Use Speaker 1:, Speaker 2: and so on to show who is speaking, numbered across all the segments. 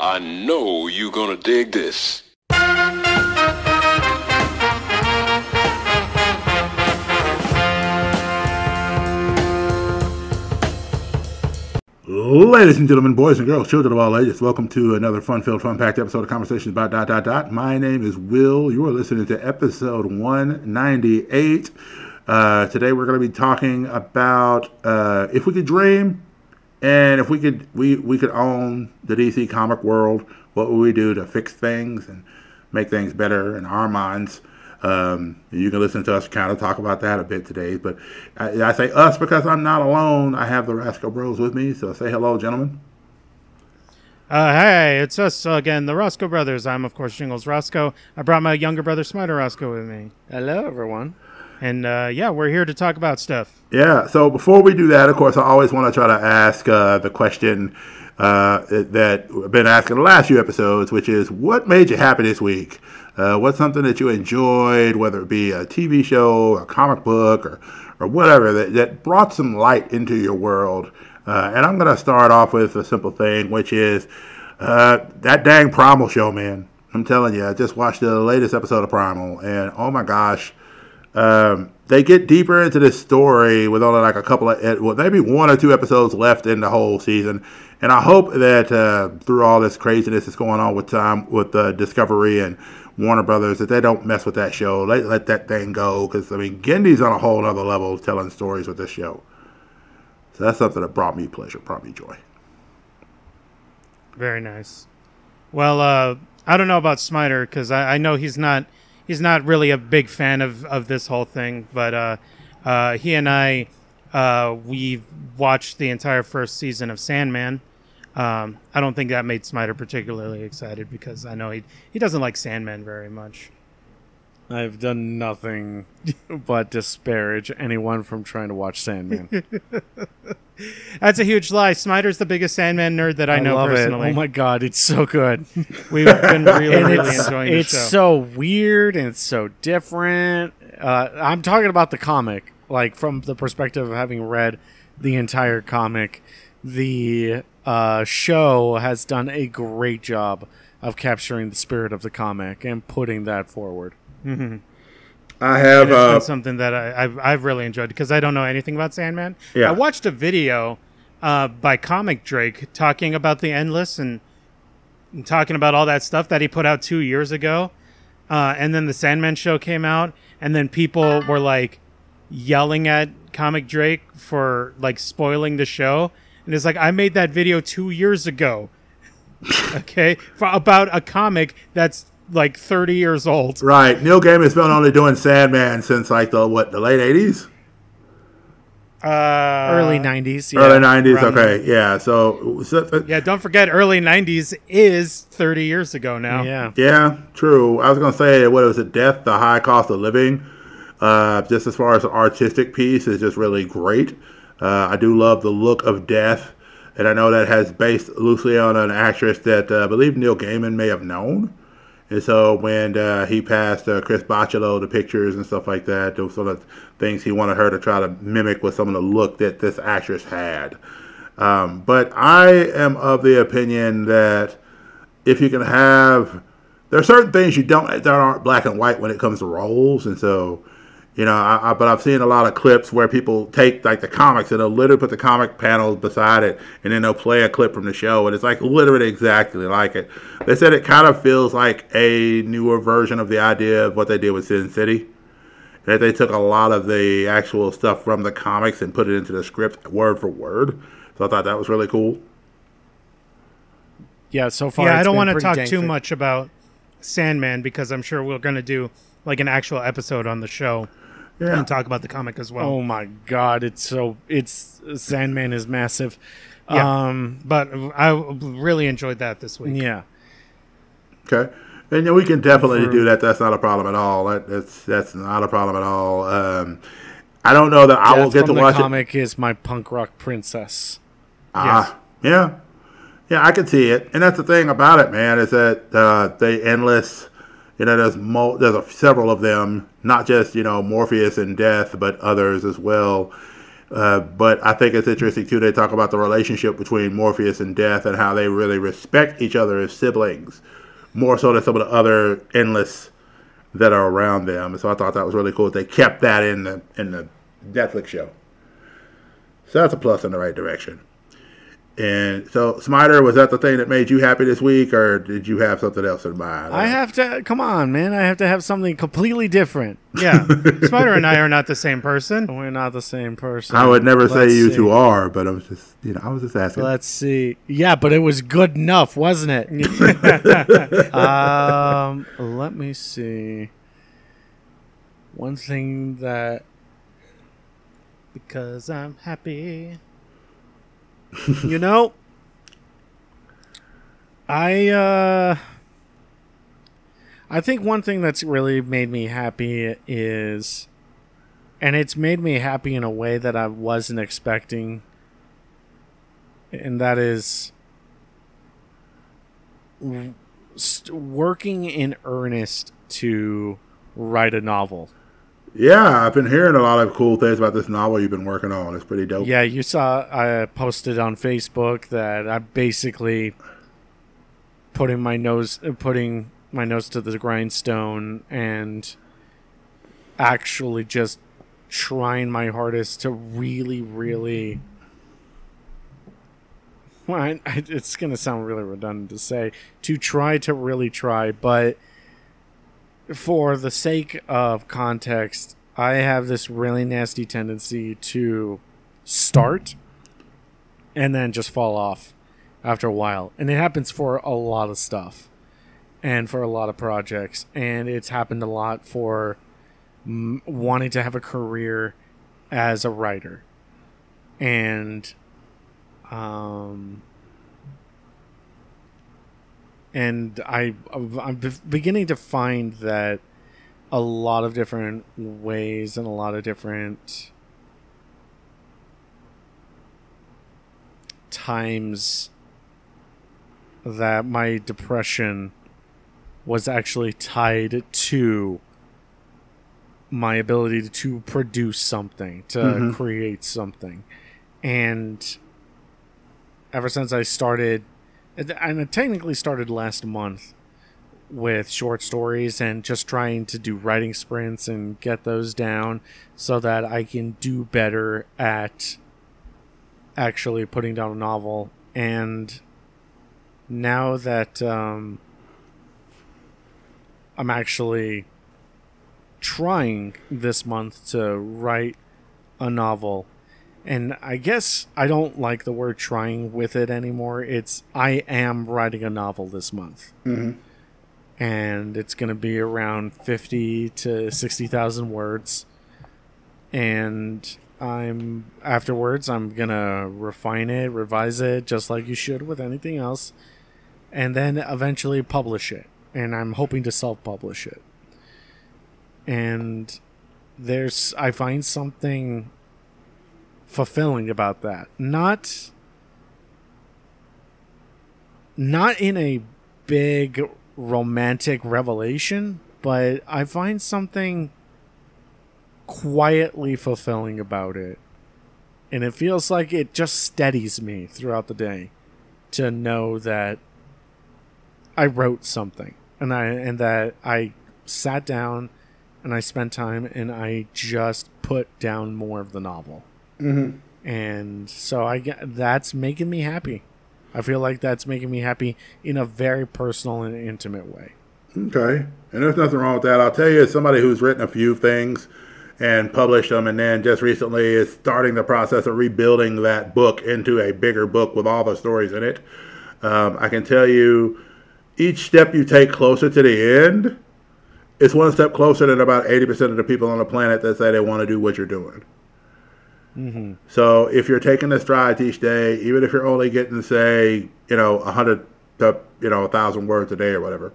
Speaker 1: I know you're gonna dig this.
Speaker 2: Ladies and gentlemen, boys and girls, children of all ages, welcome to another fun-filled, fun-packed episode of Conversations about dot dot dot. My name is Will. You are listening to episode 198. Uh, today we're going to be talking about uh, if we could dream, and if we could we we could own the DC comic world, what would we do to fix things and make things better in our minds? Um, you can listen to us kind of talk about that a bit today. But I, I say us because I'm not alone. I have the Rascal Bros with me. So say hello, gentlemen.
Speaker 3: Uh, hey, it's us again, the Roscoe brothers. I'm, of course, Jingles Roscoe. I brought my younger brother, Smiter Roscoe, with me.
Speaker 4: Hello, everyone.
Speaker 3: And uh, yeah, we're here to talk about stuff.
Speaker 2: Yeah. So before we do that, of course, I always want to try to ask uh, the question uh, that I've been asking the last few episodes, which is what made you happy this week? Uh, what's something that you enjoyed, whether it be a TV show, a comic book, or, or whatever, that, that brought some light into your world? Uh, and I'm going to start off with a simple thing, which is uh, that dang Primal show, man. I'm telling you, I just watched the latest episode of Primal, and oh my gosh, um, they get deeper into this story with only like a couple of, well, maybe one or two episodes left in the whole season. And I hope that uh, through all this craziness that's going on with time with uh, Discovery and Warner Brothers that they don't mess with that show. Let, let that thing go because I mean Genndy's on a whole other level telling stories with this show. So that's something that brought me pleasure, brought me joy.
Speaker 3: Very nice. Well, uh, I don't know about Smiter because I, I, know he's not he's not really a big fan of, of this whole thing, but uh, uh, he and I uh, we watched the entire first season of Sandman. Um, I don't think that made Smiter particularly excited because I know he he doesn't like Sandman very much.
Speaker 4: I've done nothing but disparage anyone from trying to watch Sandman.
Speaker 3: That's a huge lie. Smiter's the biggest Sandman nerd that I, I know
Speaker 4: love
Speaker 3: personally.
Speaker 4: It. Oh my god, it's so good.
Speaker 3: We've been really, really enjoying it.
Speaker 4: It's
Speaker 3: show.
Speaker 4: so weird and it's so different. Uh, I'm talking about the comic, like from the perspective of having read the entire comic. The uh, show has done a great job of capturing the spirit of the comic and putting that forward.
Speaker 3: Mm-hmm.
Speaker 2: I have uh,
Speaker 3: something that I, have I've really enjoyed because I don't know anything about Sandman.
Speaker 2: Yeah.
Speaker 3: I watched a video uh, by Comic Drake talking about the Endless and, and, talking about all that stuff that he put out two years ago, uh, and then the Sandman show came out, and then people were like yelling at Comic Drake for like spoiling the show, and it's like I made that video two years ago. okay, for, about a comic that's like 30 years old.
Speaker 2: Right. Neil Gaiman's been only doing Sandman since like the what the late 80s.
Speaker 3: Uh,
Speaker 4: early 90s.
Speaker 2: Yeah. Early 90s. Okay. Yeah. So, so uh,
Speaker 3: yeah, don't forget early 90s is 30 years ago now.
Speaker 4: Yeah.
Speaker 2: Yeah. True. I was gonna say what was it? Death, the high cost of living. Uh, just as far as the artistic piece is just really great. Uh, I do love the look of Death, and I know that has based loosely on an actress that uh, I believe Neil Gaiman may have known. And so when uh, he passed uh, Chris Bachalo the pictures and stuff like that, those sort of things he wanted her to try to mimic with some of the look that this actress had. Um, but I am of the opinion that if you can have, there are certain things you don't that aren't black and white when it comes to roles, and so you know, I, I, but I've seen a lot of clips where people take like the comics and they'll literally put the comic panels beside it, and then they'll play a clip from the show, and it's like literally exactly like it. They said it kind of feels like a newer version of the idea of what they did with Sin City. That they took a lot of the actual stuff from the comics and put it into the script word for word. So I thought that was really cool.
Speaker 4: Yeah, so far.
Speaker 3: Yeah, I don't want to talk
Speaker 4: too
Speaker 3: thick. much about Sandman because I'm sure we're going to do like an actual episode on the show yeah. and talk about the comic as well.
Speaker 4: Oh my god, it's so it's Sandman is massive.
Speaker 3: Yeah, um, but I really enjoyed that this week.
Speaker 4: Yeah.
Speaker 2: Okay. And we can definitely For, do that. That's not a problem at all. That, that's that's not a problem at all. Um, I don't know that I will get to watch
Speaker 4: the comic it. is my punk rock princess.
Speaker 2: Ah, yes. yeah, yeah, I can see it. And that's the thing about it, man, is that uh, they endless you know, there's mo- there's a, several of them, not just you know Morpheus and Death, but others as well. Uh, but I think it's interesting too. They talk about the relationship between Morpheus and Death and how they really respect each other as siblings, more so than some of the other endless that are around them. So I thought that was really cool. That they kept that in the in the Netflix show. So that's a plus in the right direction. And so, Smiter, was that the thing that made you happy this week, or did you have something else in mind?
Speaker 4: I have to come on, man. I have to have something completely different.
Speaker 3: Yeah, Smiter and I are not the same person.
Speaker 4: We're not the same person.
Speaker 2: I would never say
Speaker 4: Let's
Speaker 2: you
Speaker 4: see.
Speaker 2: two are, but I was just, you know, I was just asking.
Speaker 4: Let's see. Yeah, but it was good enough, wasn't it? um, let me see. One thing that
Speaker 3: Because I'm happy.
Speaker 4: you know, I uh, I think one thing that's really made me happy is, and it's made me happy in a way that I wasn't expecting, and that is working in earnest to write a novel.
Speaker 2: Yeah, I've been hearing a lot of cool things about this novel you've been working on. It's pretty dope.
Speaker 4: Yeah, you saw I posted on Facebook that I basically putting my nose putting my nose to the grindstone and actually just trying my hardest to really really well, I- it's going to sound really redundant to say to try to really try, but for the sake of context, I have this really nasty tendency to start and then just fall off after a while. And it happens for a lot of stuff and for a lot of projects. And it's happened a lot for mm, wanting to have a career as a writer. And um and I I'm beginning to find that a lot of different ways and a lot of different times that my depression was actually tied to my ability to produce something, to
Speaker 2: Mhm.
Speaker 4: create something. And ever since I started, and it technically started last month with short stories and just trying to do writing sprints and get those down so that I can do better at actually putting down a novel. And now that um, I'm actually trying this month to write a novel, and I guess I don't like the word trying with it anymore. It's I am writing a novel this month
Speaker 2: hmm
Speaker 4: and it's going to be around 50 to 60,000 words. And I'm afterwards I'm going to refine it, revise it just like you should with anything else, and then eventually publish it. And I'm hoping to self-publish it. And there's I find something fulfilling about that. Not not in a big romantic revelation, but I find something quietly fulfilling about it. And it feels like it just steadies me throughout the day to know that I wrote something and I and that I sat down and I spent time and I just put down more of the novel.
Speaker 2: Hmm
Speaker 4: And so I get that's making me happy. I feel like that's making me happy in a very personal and intimate way.
Speaker 2: Okay. And there's nothing wrong with that. I'll tell you, as somebody who's written a few things and published them, and then just recently is starting the process of rebuilding that book into a bigger book with all the stories in it. Um, I can tell you, each step you take closer to the end is one step closer than about 80% of the people on the planet that say they want to do what you're doing.
Speaker 4: Mm-hmm.
Speaker 2: So if you're taking the strides each day, even if you're only getting, say, you know, a hundred to you know a thousand words a day or whatever,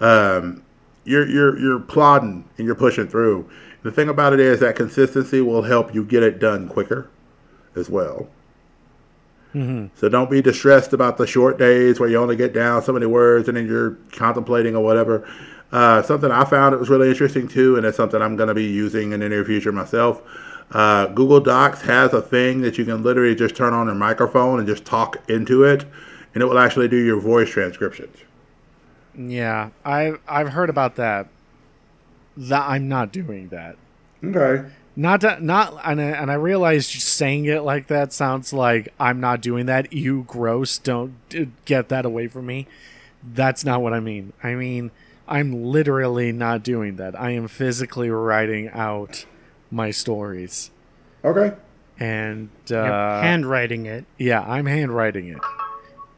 Speaker 2: um, you're you're you're plodding and you're pushing through. The thing about it is that consistency will help you get it done quicker, as well.
Speaker 4: Mm-hmm.
Speaker 2: So don't be distressed about the short days where you only get down so many words and then you're contemplating or whatever. Uh, something I found that was really interesting too, and it's something I'm going to be using in the near future myself. Uh, Google Docs has a thing that you can literally just turn on your microphone and just talk into it, and it will actually do your voice transcriptions.
Speaker 4: Yeah, I've I've heard about that. That I'm not doing that.
Speaker 2: Okay.
Speaker 4: Not to, not and I, and I realize just saying it like that sounds like I'm not doing that. You gross, don't d- get that away from me. That's not what I mean. I mean I'm literally not doing that. I am physically writing out my stories.
Speaker 2: Okay.
Speaker 4: and uh,
Speaker 3: Yep, handwriting it.
Speaker 4: yeah, I'm handwriting it,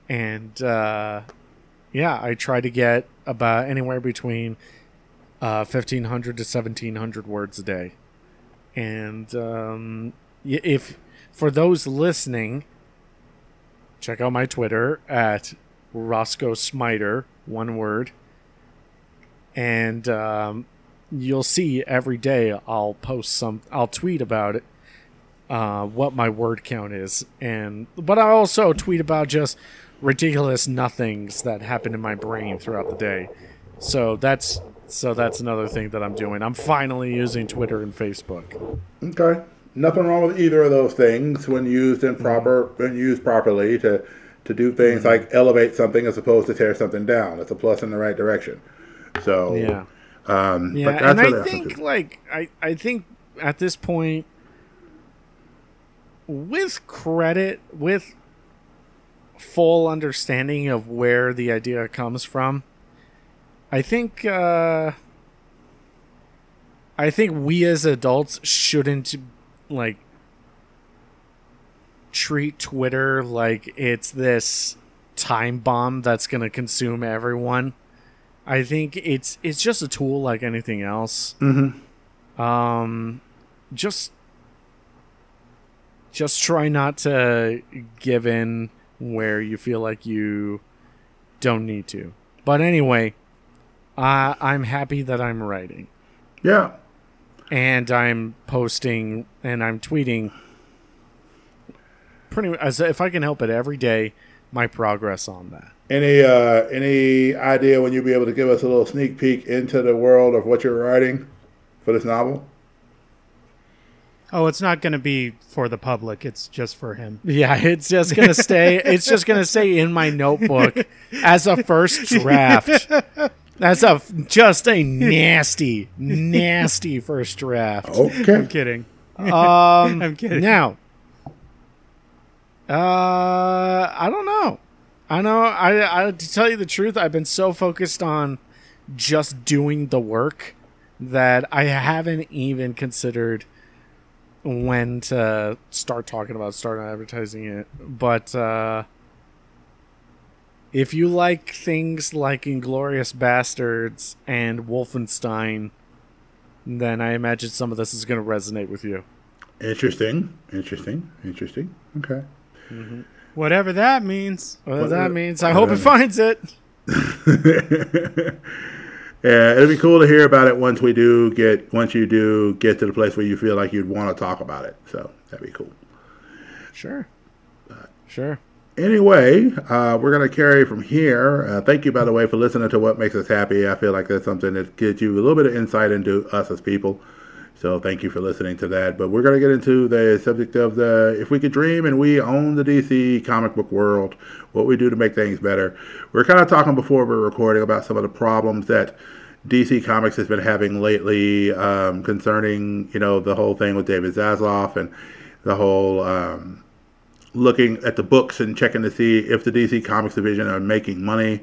Speaker 4: and uh, yeah, I try to get about anywhere between uh, fifteen hundred to seventeen hundred words a day, and um, if for those listening, check out my Twitter at Roscoe Smiter, one word, and um, you'll see every day I'll post some, I'll tweet about it uh, what my word count is, and but I also tweet about just ridiculous nothings that happen in my brain throughout the day. So that's so that's another thing that I'm doing. I'm finally using Twitter and Facebook.
Speaker 2: Okay. Nothing wrong with either of those things when used in proper when used properly to to do things like elevate something as opposed to tear something down. It's a plus in the right direction. So
Speaker 4: Yeah,
Speaker 2: um,
Speaker 4: yeah,
Speaker 2: but that's
Speaker 4: and I think like I I think at this point, with credit, with full understanding of where the idea comes from, I think uh, I think we as adults shouldn't like treat Twitter like it's this time bomb that's going to consume everyone. I think it's it's just a tool like anything else.
Speaker 2: Mhm.
Speaker 4: Um, just just try not to give in where you feel like you don't need to. But anyway, I I'm happy that I'm writing
Speaker 2: Yeah.
Speaker 4: and I'm posting and I'm tweeting pretty much as if I can help it every day my progress on that.
Speaker 2: Any uh, any idea when you'll be able to give us a little sneak peek into the world of what you're writing for this novel?
Speaker 3: Oh, it's not going to be for the public. It's just for him.
Speaker 4: Yeah, it's just gonna stay. it's just gonna stay in my notebook as a first draft. That's a just a nasty, nasty first draft.
Speaker 2: Okay.
Speaker 3: I'm kidding.
Speaker 4: Um,
Speaker 3: I'm kidding.
Speaker 4: Now, uh, I don't know. I know. I, I to tell you the truth, I've been so focused on just doing the work that I haven't even considered when to start talking about start advertising it. But uh, if you like things like Inglourious Basterds and Wolfenstein, then I imagine some of this is going to resonate with you.
Speaker 2: Interesting. Interesting. Interesting. Okay.
Speaker 3: Whatever that means.
Speaker 4: Well,
Speaker 2: What-
Speaker 4: that means I hope
Speaker 2: what
Speaker 4: it finds it.
Speaker 2: yeah, it'll be cool to hear about it once we do get once you do get to the place where you feel like you'd want to talk about it. So that'd be cool.
Speaker 4: Sure. Sure.
Speaker 2: Anyway, uh, we're going to carry from here. Uh, thank you, by the way, for listening to What Makes Us Happy. I feel like that's something that gives you a little bit of insight into us as people. So thank you for listening to that. But we're going to get into the subject of the if we could dream and we own the DC comic book world, what we do to make things better. We are kind of talking before we are recording about some of the problems that DC Comics has been having lately um, concerning, you know, the whole thing with David Zaslav and the whole um, looking at the books and checking to see if the DC Comics division are making money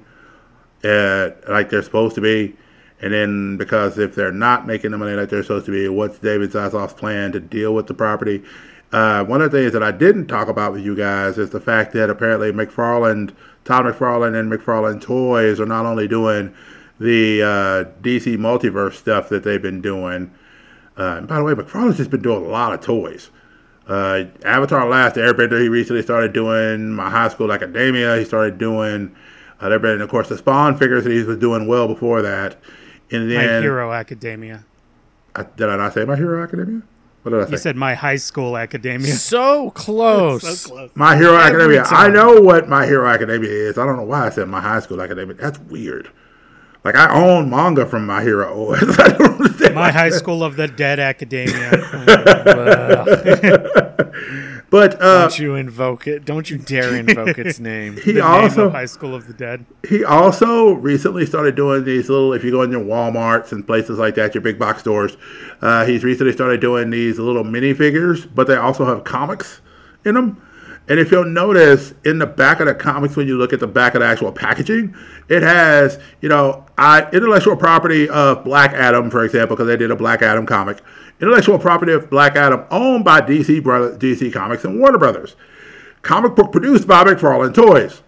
Speaker 2: uh, like they're supposed to be. And then because if they're not making the money like they're supposed to be, what's David Zaslav's plan to deal with the property? Uh, one of the things that I didn't talk about with you guys is the fact that apparently McFarlane, Todd McFarlane and McFarlane Toys are not only doing the uh, DC multiverse stuff that they've been doing. Uh, by the way, McFarlane's just been doing a lot of toys. Uh, Avatar Last Airbender, he recently started doing My High School Academia. He started doing, uh, there been, of course, the Spawn figures that he was doing well before that. And
Speaker 3: My Hero Academia.
Speaker 2: I, did I not say My Hero Academia? What did I say?
Speaker 3: You said My High School Academia.
Speaker 4: So close.
Speaker 3: so close.
Speaker 2: My Hero
Speaker 4: Every
Speaker 2: Academia. I know what My Hero Academia is. I don't know why I said My High School Academia. That's weird. Like I own manga from My Hero. I don't understand.
Speaker 3: My High School of the Dead Academia.
Speaker 2: but uh,
Speaker 4: Don't you invoke it? Don't you dare invoke its name.
Speaker 2: he
Speaker 3: the name
Speaker 2: also
Speaker 3: of High School of the Dead.
Speaker 2: he also recently started doing these little. If you go in your WalMarts and places like that, your big box stores, uh, he's recently started doing these little minifigures, but they also have comics in them. And if you'll notice in the back of the comics, when you look at the back of the actual packaging, it has, you know, I, intellectual property of Black Adam, for example, because they did a Black Adam comic. Intellectual property of Black Adam owned by DC, DC Comics and Warner Brothers. Comic book produced by McFarlane Toys.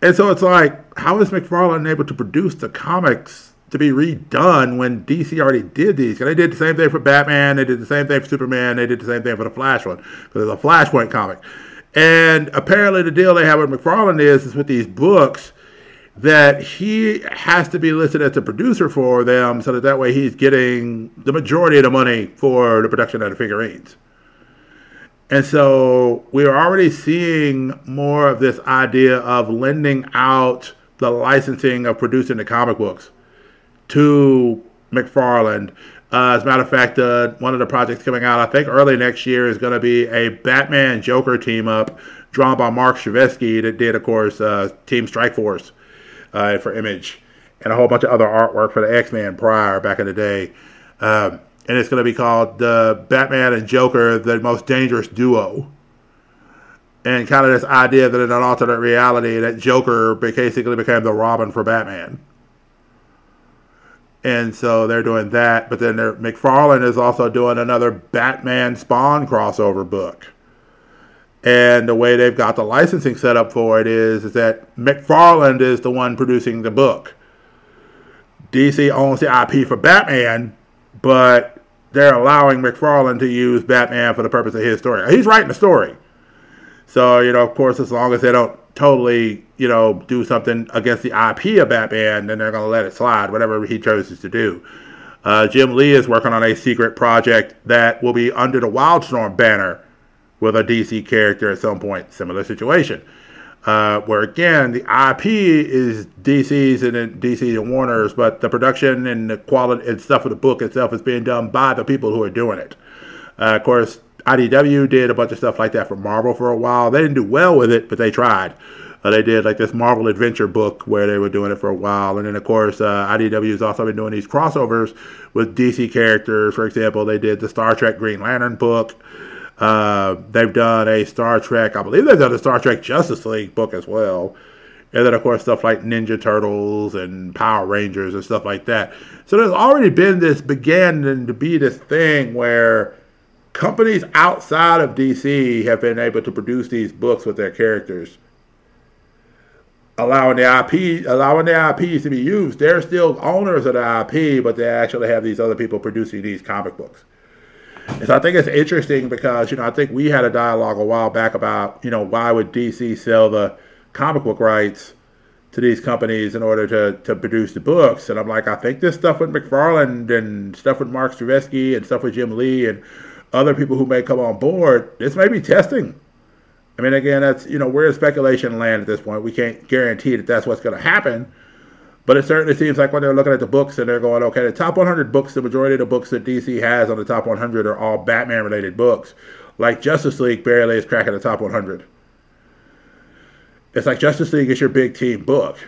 Speaker 2: And so it's like, how is McFarlane able to produce the comics to be redone when DC already did these? 'Cause they did the same thing for Batman, they did the same thing for Superman, they did the same thing for the Flash one, because it's a Flashpoint comic. And apparently, the deal they have with McFarlane is, is with these books that he has to be listed as the producer for them, so that that way he's getting the majority of the money for the production of the figurines. And so we're already seeing more of this idea of lending out the licensing of producing the comic books to McFarlane. Uh, as a matter of fact, uh, one of the projects coming out, I think early next year, is going to be a Batman Joker team up drawn by Marc Silvestri that did, of course, uh, Team Strike Force uh, for Image and a whole bunch of other artwork for the X Men prior back in the day. Um, and it's going to be called uh, Batman and Joker, the most dangerous duo. And kind of this idea that in an alternate reality, that Joker basically became the Robin for Batman. And so they're doing that, but then McFarlane is also doing another Batman Spawn crossover book. And the way they've got the licensing set up for it is, is that McFarlane is the one producing the book. DC owns the IP for Batman, but they're allowing McFarlane to use Batman for the purpose of his story. He's writing the story. So, you know, of course, as long as they don't totally, you know, do something against the IP of Batman, then they're going to let it slide, whatever he chooses to do. Uh, Jim Lee is working on a secret project that will be under the Wildstorm banner with a DC character at some point. Similar situation. Uh, where again, the IP is DC's and DC's and Warner's, but the production and the quality and stuff of the book itself is being done by the people who are doing it. Uh, of course, IDW did a bunch of stuff like that for Marvel for a while. They didn't do well with it, but they tried. Uh, they did like this Marvel Adventure book where they were doing it for a while, and then of course uh, IDW has also been doing these crossovers with DC characters. For example, they did the Star Trek Green Lantern book. Uh, they've done a Star Trek, I believe they've done a Star Trek Justice League book as well. And then, of course, stuff like Ninja Turtles and Power Rangers and stuff like that. So there's already been this, began to be this thing where companies outside of DC have been able to produce these books with their characters, allowing the IP, allowing the IPs to be used. They're still owners of the IP, but they actually have these other people producing these comic books. And so I think it's interesting because, you know, I think we had a dialogue a while back about, you know, why would DC sell the comic book rights to these companies in order to, to produce the books? And I'm like, I think this stuff with McFarlane and stuff with Marc Silvestri and stuff with Jim Lee and other people who may come on board, this may be testing. I mean, again, that's, you know, we're in speculation land at this point. We can't guarantee that that's what's going to happen. But it certainly seems like when they're looking at the books and they're going, okay, the top 100 books, the majority of the books that DC has on the top 100 are all Batman related books. Like Justice League barely is cracking the top 100. It's like Justice League is your big team book.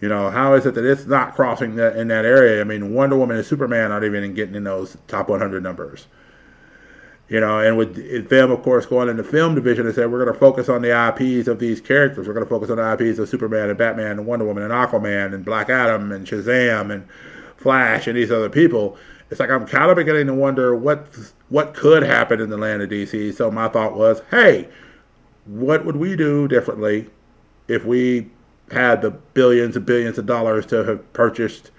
Speaker 2: You know, how is it that it's not crossing that in that area? I mean, Wonder Woman and Superman aren't even getting in those top 100 numbers. You know, and with them, of course, going in the film division, they said we're going to focus on the IPs of these characters. We're going to focus on the IPs of Superman and Batman and Wonder Woman and Aquaman and Black Adam and Shazam and Flash and these other people. It's like I'm kind of beginning to wonder what what could happen in the land of DC. So my thought was, hey, what would we do differently if we had the billions and billions of dollars to have purchased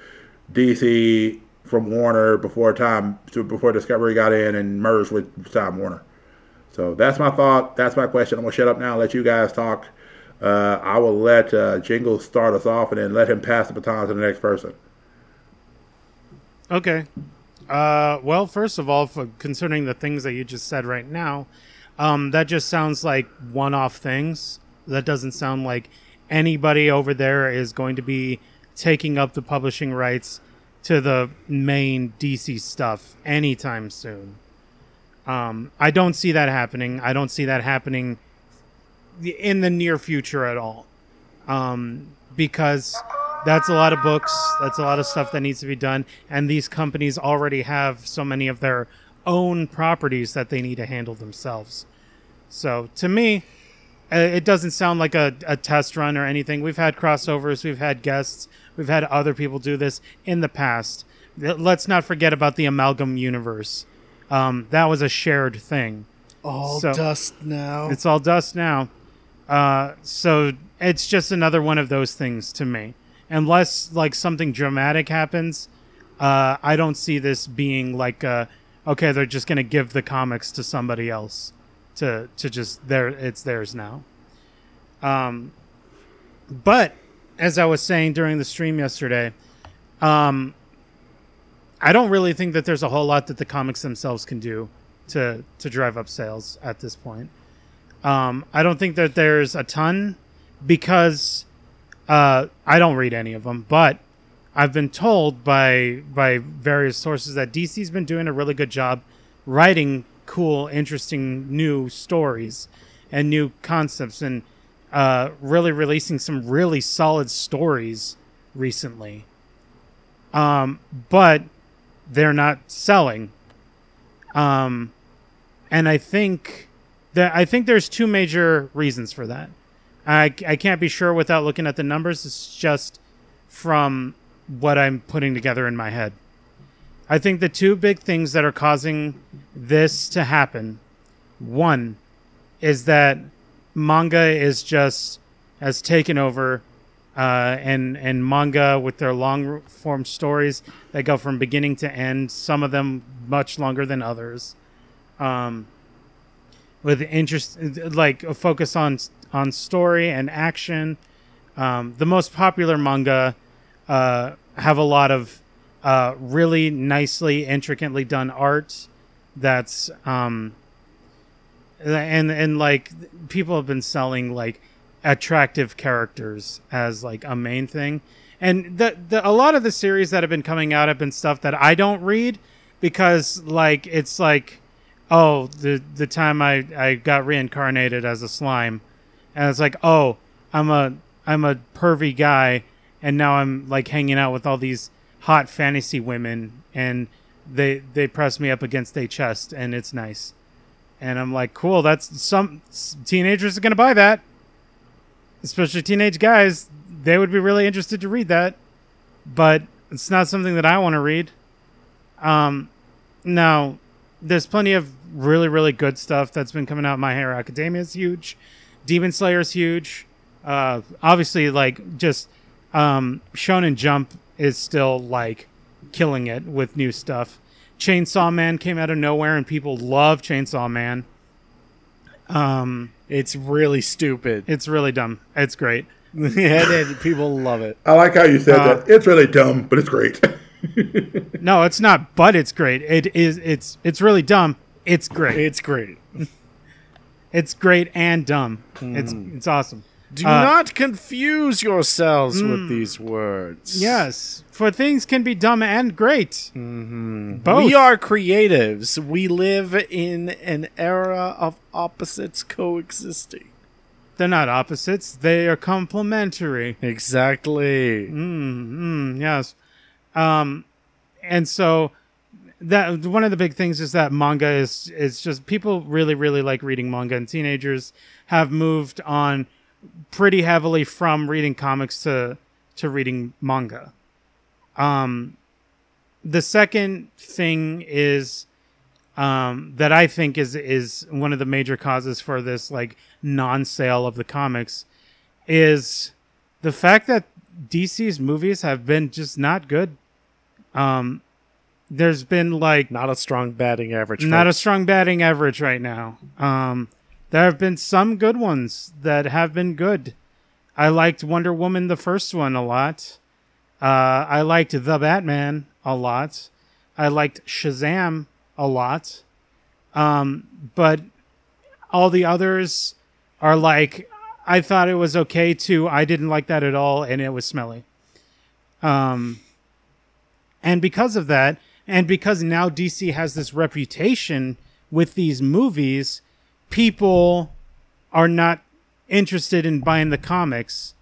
Speaker 2: DC from Warner before time before Discovery got in and merged with Time Warner. So that's my thought. That's my question. I'm gonna shut up now and let you guys talk. Uh, I will let uh, Jingle start us off and then let him pass the baton to the next person.
Speaker 3: Okay. Uh, well, first of all, concerning the things that you just said right now, um, that just sounds like one-off things. That doesn't sound like anybody over there is going to be taking up the publishing rights to the main DC stuff anytime soon. Um, I don't see that happening. I don't see that happening in the near future at all. Um, because that's a lot of books, that's a lot of stuff that needs to be done, and these companies already have so many of their own properties that they need to handle themselves. So to me, uh, it doesn't sound like a, a test run or anything. We've had crossovers, we've had guests, we've had other people do this in the past. Let's not forget about the amalgam universe. Um, that was a shared thing.
Speaker 4: All
Speaker 3: So-
Speaker 4: dust now.
Speaker 3: It's all dust now. Uh, so it's just another one of those things to me. Unless like something dramatic happens, uh, I don't see this being like, uh, okay, they're just gonna give the comics to somebody else to to just there it's theirs now. Um, but as I was saying during the stream yesterday, um, I don't really think that there's a whole lot that the comics themselves can do to to drive up sales at this point. Um, I don't think that there's a ton because uh, I don't read any of them, but I've been told by by various sources that DC's been doing a really good job writing cool, interesting new stories and new concepts, and uh, really releasing some really solid stories recently. Um, but they're not selling. Um, and I think that I think there's two major reasons for that. I, I can't be sure without looking at the numbers. It's just from what I'm putting together in my head. I think the two big things that are causing this to happen one is that manga is just has taken over uh, and and manga with their long form stories that go from beginning to end some of them much longer than others. Um, with interest like a focus on on story and action. Um, the most popular manga uh, have a lot of uh, really nicely intricately done art that's um, and and like people have been selling like attractive characters as like a main thing. And the, the a lot of the series that have been coming out have been stuff that I don't read because like it's like oh the the time I I got reincarnated as a slime. And it's like oh I'm a I'm a pervy guy and now I'm like hanging out with all these hot fantasy women and they they press me up against their chest and it's nice and I'm like, cool. That's some teenagers are gonna buy that, especially teenage guys. They would be really interested to read that, but it's not something that I want to read. Um, now there's plenty of really really good stuff that's been coming out. My Hero Academia is huge. Demon Slayer is huge. Uh, obviously, like just um, Shonen Jump is still like killing it with new stuff. Chainsaw Man came out of nowhere, and people love Chainsaw Man. Um,
Speaker 4: it's really stupid.
Speaker 3: it's really dumb. It's great.
Speaker 4: and, and people love it.
Speaker 2: I like how you said
Speaker 3: Uh,
Speaker 2: that. It's really dumb, but it's great.
Speaker 3: No, it's not, but it's great. It is. It's. It's really dumb. It's great.
Speaker 4: It's great.
Speaker 3: It's great and dumb. It's. It's awesome.
Speaker 4: Do
Speaker 3: Uh,
Speaker 4: not confuse yourselves with these words.
Speaker 3: Yes, for things can be dumb and great. Mm-hmm. Both.
Speaker 4: We are creatives. We live in an era of opposites coexisting.
Speaker 3: They're not opposites. They are complementary.
Speaker 4: Exactly.
Speaker 3: Mm, yes. Um, and so that one of the big things is that manga is is just people really really like reading manga, and teenagers have moved on pretty heavily from reading comics to to reading manga. Um, the second thing is um, that I think is is one of the major causes for this like non-sale of the comics is the fact that DC's movies have been just not good. Um, there's been like
Speaker 4: Not a strong batting average.
Speaker 3: not a strong batting average right now. Um, there have been some good ones that have been good. I liked Wonder Woman, the first one, a lot. Uh, I liked The Batman a lot. I liked Shazam a lot. Um, but all the others are like, I thought it was okay too. I didn't like that at all, and it was smelly. Um, and because of that, and because now DC has this reputation with these movies, people are not interested in buying the comics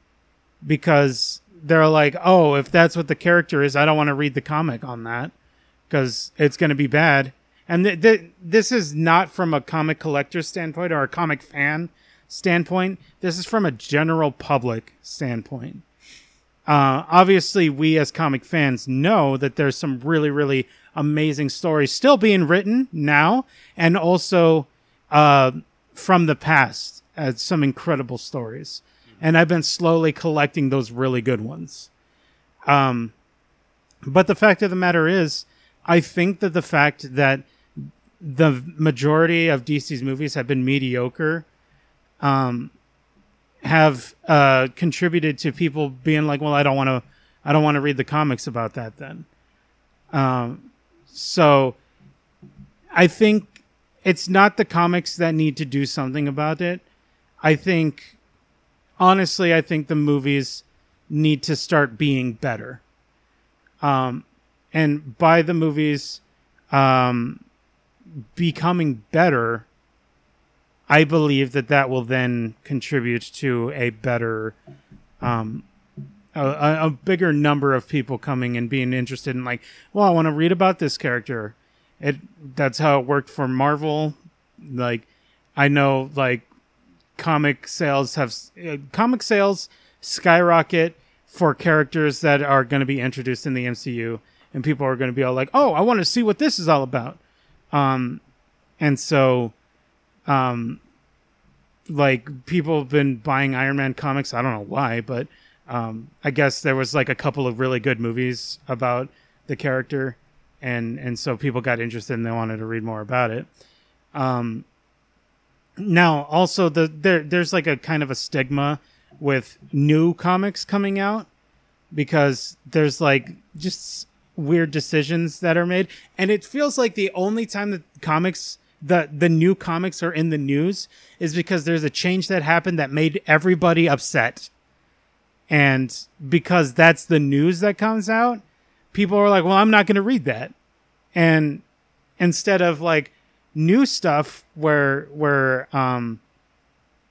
Speaker 3: because they're like, oh, if that's what the character is, I don't want to read the comic on that because it's going to be bad. And th- th- this is not from a comic collector standpoint or a comic fan standpoint. This is from a general public standpoint. Uh, obviously, we as comic fans know that there's some really, really amazing stories still being written now, and also uh, from the past, uh, some incredible stories. And I've been slowly collecting those really good ones. Um, but the fact of the matter is, I think that the fact that the majority of DC's movies have been mediocre um, have uh, contributed to people being like, "Well, I don't want to, I don't want to read the comics about that." Then, um, so I think it's not the comics that need to do something about it. I think, honestly, I think the movies need to start being better. Um, and by the movies um, becoming better, I believe that that will then contribute to a better, um, a, a bigger number of people coming and being interested in like, well, I want to read about this character. It that's how it worked for Marvel. Like, I know like comic sales have uh, comic sales skyrocket for characters that are going to be introduced in the MCU, and people are going to be all like, "Oh, I want to see what this is all about." Um, and so um like people have been buying Iron Man comics. I don't know why, but um I guess there was like a couple of really good movies about the character and and so people got interested and they wanted to read more about it. Um now also the there there's like a kind of a stigma with new comics coming out because there's like just weird decisions that are made and it feels like the only time that comics the the new comics are in the news is because there's a change that happened that made everybody upset. And because that's the news that comes out, people are like, "Well, I'm not going to read that." And instead of like new stuff where where um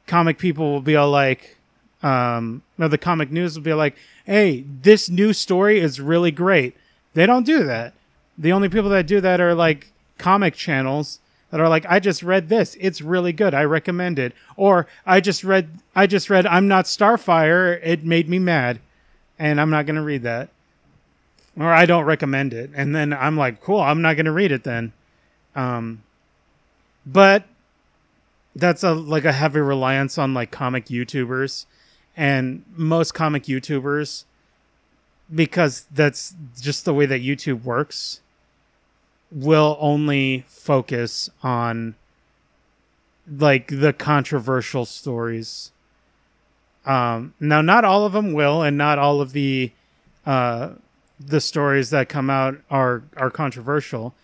Speaker 3: comic people will be all like um or the comic news will be like, "Hey, this new story is really great." They don't do that. The only people that do that are like comic channels that are like, I just read this. It's really good. I recommend it. Or I just read I just read I'm not Starfire. It made me mad. And I'm not gonna read that. Or I don't recommend it. And then I'm like, cool, I'm not gonna read it then. Um but that's a like a heavy reliance on like comic YouTubers. And most comic YouTubers because that's just the way that YouTube works will only focus on like the controversial stories. Um, now, not all of them will, and not all of the uh, the stories that come out are are controversial.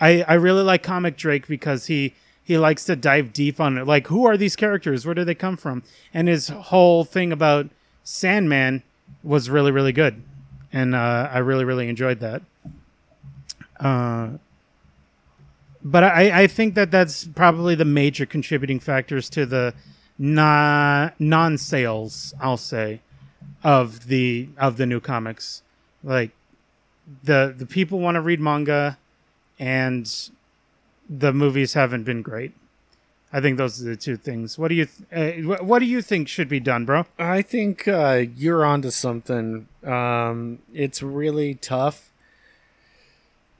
Speaker 3: I I really like Comic Drake because he he likes to dive deep on it. Like, who are these characters? Where do they come from? And his whole thing about Sandman was really really good, and uh, I really really enjoyed that. Uh, but I, I think that that's probably the major contributing factors to the non non sales. I'll say of the of the new comics. Like the the people want to read manga, and the movies haven't been great. I think those are the two things. What do you th- uh, what do you think should be done, bro?
Speaker 4: I think uh, you're onto something. Um, it's really tough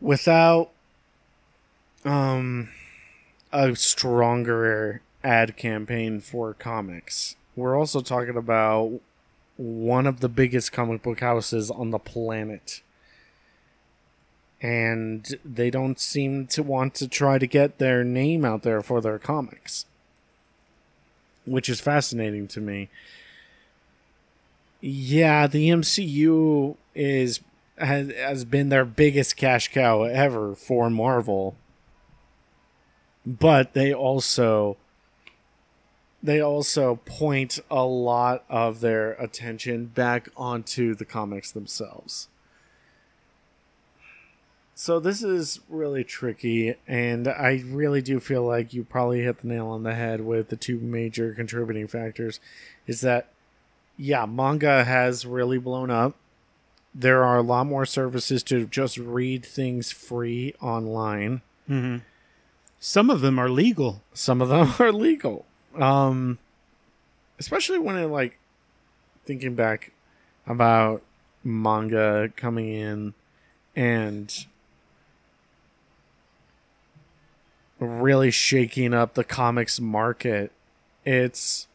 Speaker 4: without um a stronger ad campaign for comics. We're also talking about one of the biggest comic book houses on the planet. And they don't seem to want to try to get their name out there for their comics. Which is fascinating to me. Yeah, the MCU is has, has been their biggest cash cow ever for Marvel but they also they also point a lot of their attention back onto the comics themselves. So this is really tricky, and I really do feel like you probably hit the nail on the head with the two major contributing factors. Is that, yeah, manga has really blown up. There are a lot more services to just read things free online. Mm-hmm.
Speaker 3: Some of them are legal.
Speaker 4: Some of them are legal. Um, especially when it like thinking back about manga coming in and really shaking up the comics market. It's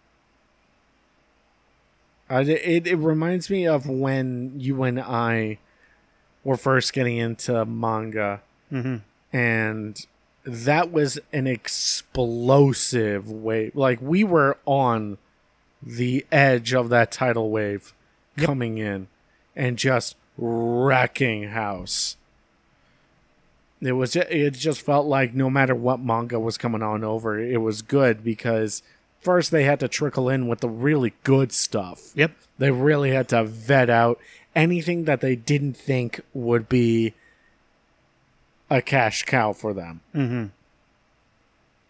Speaker 4: I, it it reminds me of when you and I were first getting into manga
Speaker 3: Mm-hmm.
Speaker 4: and that was an explosive wave. Like we were on the edge of that tidal wave coming in and just wrecking house. It was it just felt like no matter what manga was coming on over, it was good because first they had to trickle in with the really good stuff.
Speaker 3: Yep.
Speaker 4: They really had to vet out anything that they didn't think would be a cash cow for them.
Speaker 3: Mm-hmm.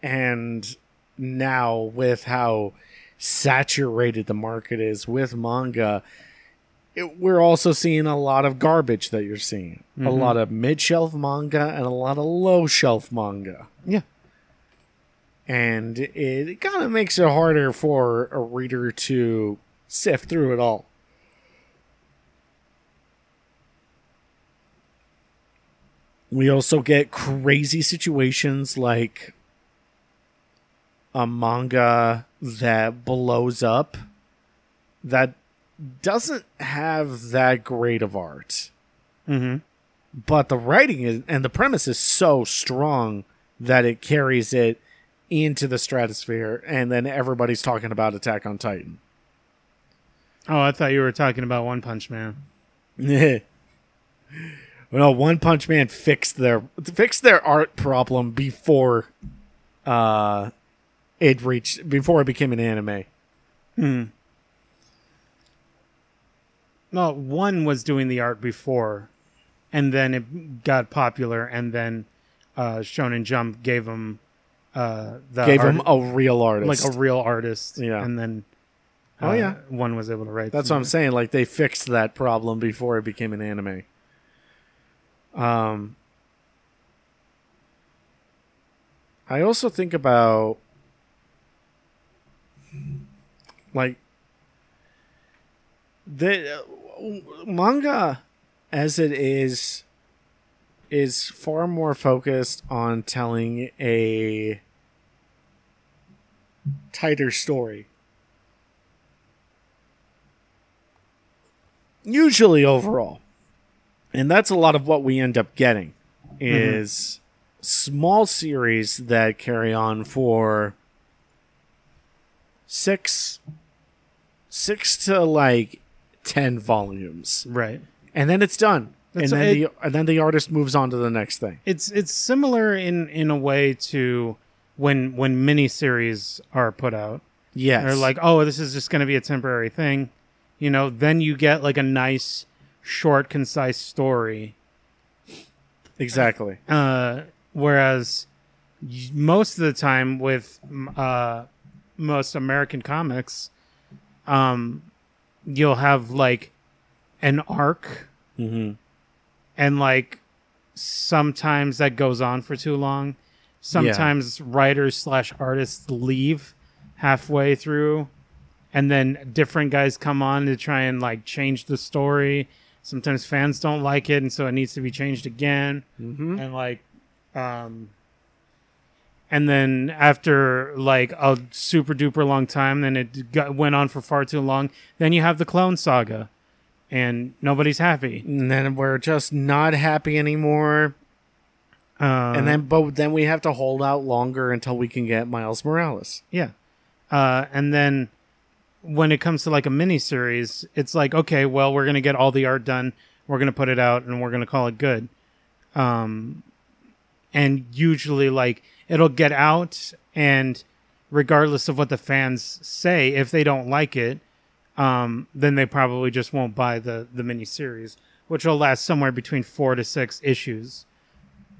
Speaker 4: And now, with how saturated the market is with manga, it, we're also seeing a lot of garbage that you're seeing. A lot of mid shelf manga and a lot of low shelf manga.
Speaker 3: Yeah.
Speaker 4: And it, it kind of makes it harder for a reader to sift through it all. We also get crazy situations like a manga that blows up that doesn't have that great of art.
Speaker 3: Mm-hmm.
Speaker 4: But the writing is, and the premise is so strong that it carries it into the stratosphere, and then everybody's talking about Attack on Titan.
Speaker 3: Oh, I thought you were talking about One Punch Man.
Speaker 4: well, One Punch Man fixed their fixed their art problem before uh it reached before it became an anime.
Speaker 3: No, one was doing the art before, and then it got popular, and then uh, Shonen Jump gave him uh, the
Speaker 4: Gave
Speaker 3: art-
Speaker 4: him a real artist.
Speaker 3: like a real artist.
Speaker 4: Yeah.
Speaker 3: and then
Speaker 4: Oh,
Speaker 3: uh,
Speaker 4: yeah.
Speaker 3: one was able to write.
Speaker 4: That's what I'm saying. Like they fixed that problem before it became an anime. Um, I also think about like the uh, manga as it is is far more focused on telling a tighter story. usually overall and that's a lot of what we end up getting mm-hmm. is small series that carry on for six six to like 10 volumes
Speaker 3: right.
Speaker 4: and then it's done
Speaker 3: That's-
Speaker 4: and then
Speaker 3: it-
Speaker 4: the and then the artist moves on to the next thing
Speaker 3: It's it's similar in in a way to when when miniseries are put out.
Speaker 4: yes
Speaker 3: They're like, oh, this is just going to be a temporary thing, you know. Then you get like a nice, short, concise story.
Speaker 4: exactly
Speaker 3: Uh, whereas most of the time with uh, most American comics, um, you'll have like an arc,
Speaker 4: mm-hmm.
Speaker 3: and like sometimes that goes on for too long. Sometimes writers slash artists leave halfway through, and then different guys come on to try and like change the story. Sometimes fans don't like it, and so it needs to be changed again.
Speaker 4: Mm-hmm.
Speaker 3: And like, um, and then after like a super duper long time, then it got, went on for far too long. Then you have the Clone Saga, and nobody's happy.
Speaker 4: and then we're just not happy anymore
Speaker 3: Uh,
Speaker 4: and then but then we have to hold out longer until we can get miles morales
Speaker 3: Yeah. Uh, and then when it comes to like a mini series, it's like, okay, well, we're going to get all the art done. We're going to put it out and we're going to call it good. Um, and usually, like, it'll get out and regardless of what the fans say. If they don't like it, um, then they probably just won't buy the the miniseries, which will last somewhere between four to six issues.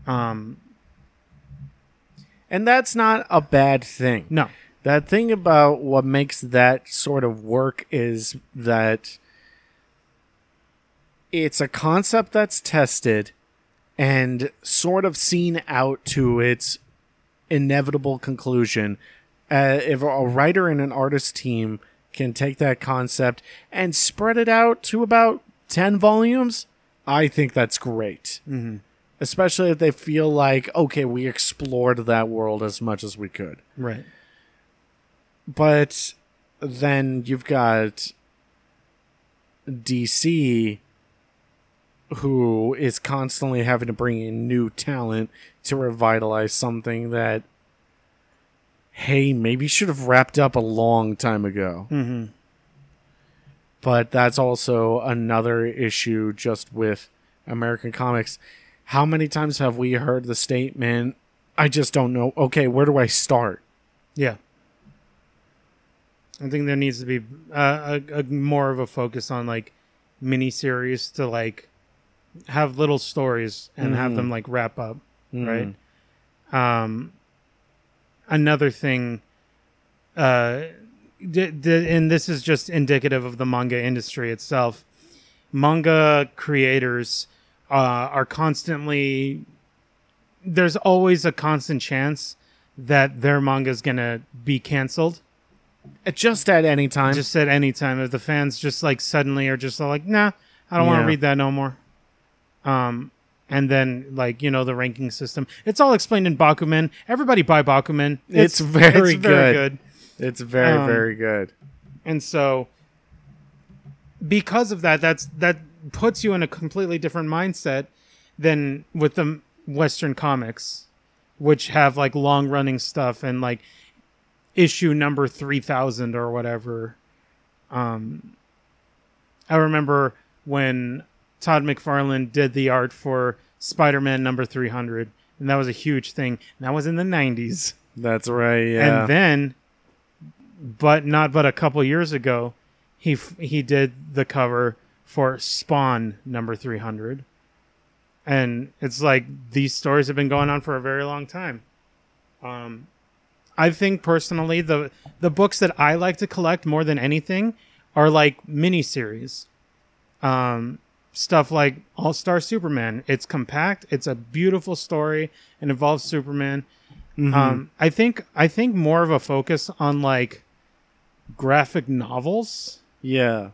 Speaker 3: Um,
Speaker 4: And that's not a bad thing.
Speaker 3: no,
Speaker 4: That thing about what makes that sort of work is that it's a concept that's tested and sort of seen out to its inevitable conclusion. Uh, if a writer and an artist team can take that concept and spread it out to about 10 volumes, I think that's great.
Speaker 3: Mhm.
Speaker 4: Especially if they feel like, okay, we explored that world as much as we could
Speaker 3: right.
Speaker 4: But then you've got DC who is constantly having to bring in new talent to revitalize something that hey maybe should have wrapped up a long time ago.
Speaker 3: Hmm
Speaker 4: but that's also another issue just with American comics. How many times have we heard the statement I just don't know okay where do I start?
Speaker 3: Yeah. I think there needs to be uh, a, a more of a focus on like mini series to like have little stories and have
Speaker 4: Mhm.
Speaker 3: them like wrap up,
Speaker 4: Mhm.
Speaker 3: right? Um, another thing, uh, d- d- and this is just indicative of the manga industry itself. Manga creators uh, are constantly. There's always a constant chance that their manga is gonna be canceled
Speaker 4: just at any time.
Speaker 3: Just at any time. If the fans just like suddenly are just like nah i don't want
Speaker 4: Yeah.
Speaker 3: to read that no more. Um and then like you know the ranking system. It's all explained in bakuman. Everybody buy bakuman.
Speaker 4: It's very
Speaker 3: it's very
Speaker 4: good. It's very,
Speaker 3: Um,
Speaker 4: very good.
Speaker 3: and so because of that that's that puts you in a completely different mindset than with the western comics which have like long running stuff and like issue number 3000 or whatever um i remember when todd mcfarlane did the art for spider-man number 300 and that was a huge thing and that was in the 90s
Speaker 4: That's right. Yeah.
Speaker 3: and then but not but a couple years ago he f- he did the cover for spawn number 300 and it's like these stories have been going on for a very long time um i think personally the the books that i like to collect more than anything are like miniseries um stuff like all star superman it's compact it's a beautiful story and involves superman
Speaker 4: Mhm.
Speaker 3: um, I think I think more of a focus on like graphic novels
Speaker 4: yeah.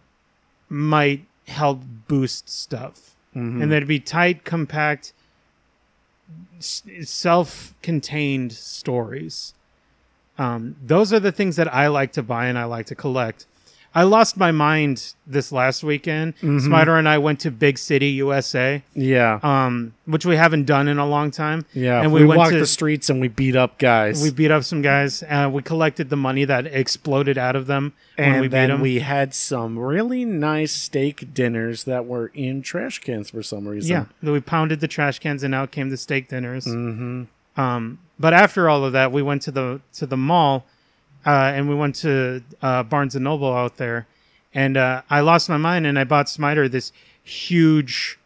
Speaker 3: might help boost stuff,
Speaker 4: Mhm.
Speaker 3: and that'd be tight, compact, s- self-contained stories. Um, those are the things that I like to buy and I like to collect. I lost my mind this last weekend.
Speaker 4: Mhm.
Speaker 3: Spider and I went to Big City, USA,
Speaker 4: yeah.
Speaker 3: um, which we haven't done in a long time.
Speaker 4: yeah.
Speaker 3: and
Speaker 4: we,
Speaker 3: we
Speaker 4: walked
Speaker 3: to-
Speaker 4: the streets and we beat up guys.
Speaker 3: We beat up some guys. Uh, we collected the money that exploded out of them when
Speaker 4: and
Speaker 3: we beat
Speaker 4: then
Speaker 3: them.
Speaker 4: we had some really nice steak dinners that were in trash cans for some reason.
Speaker 3: yeah, we pounded the trash cans, and out came the steak dinners.
Speaker 4: Mm-hmm.
Speaker 3: Um, but after all of that, we went to the to the mall, uh, and we went to uh, Barnes and Noble out there, and uh, I lost my mind, and I bought Smiter this huge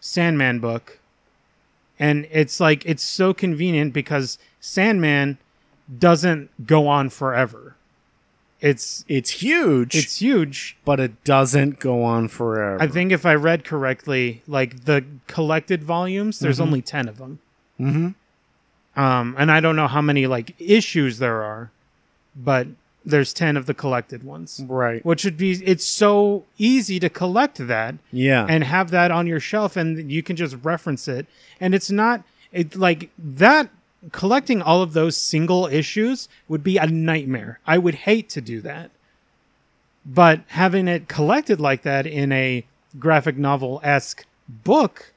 Speaker 3: Sandman book, and it's like it's so convenient because Sandman doesn't go on forever. It's
Speaker 4: It's huge,
Speaker 3: it's huge,
Speaker 4: but it doesn't go on forever.
Speaker 3: I think if I read correctly, like the collected volumes, there's only 10 of them.
Speaker 4: Mm-hmm.
Speaker 3: Um, and I don't know how many like issues there are, but there's 10 of the collected ones.
Speaker 4: Right.
Speaker 3: Which would be it's so easy to collect that
Speaker 4: Yeah.
Speaker 3: and have that on your shelf and you can just reference it. And it's not it like that collecting all of those single issues would be a nightmare. I would hate to do that. But having it collected like that in a graphic novel esque book,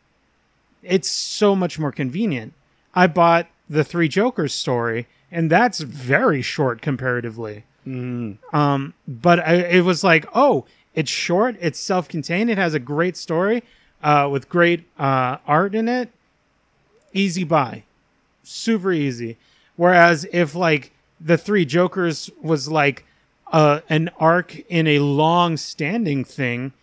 Speaker 3: it's so much more convenient. I bought the Three Jokers story, and that's very short comparatively.
Speaker 4: mm.
Speaker 3: Um, but I, it was like, oh, it's short, it's self-contained, it has a great story, uh, with great uh, art in it. Easy buy, super easy. Whereas if like the Three Jokers was like uh, an arc in a long-standing thing,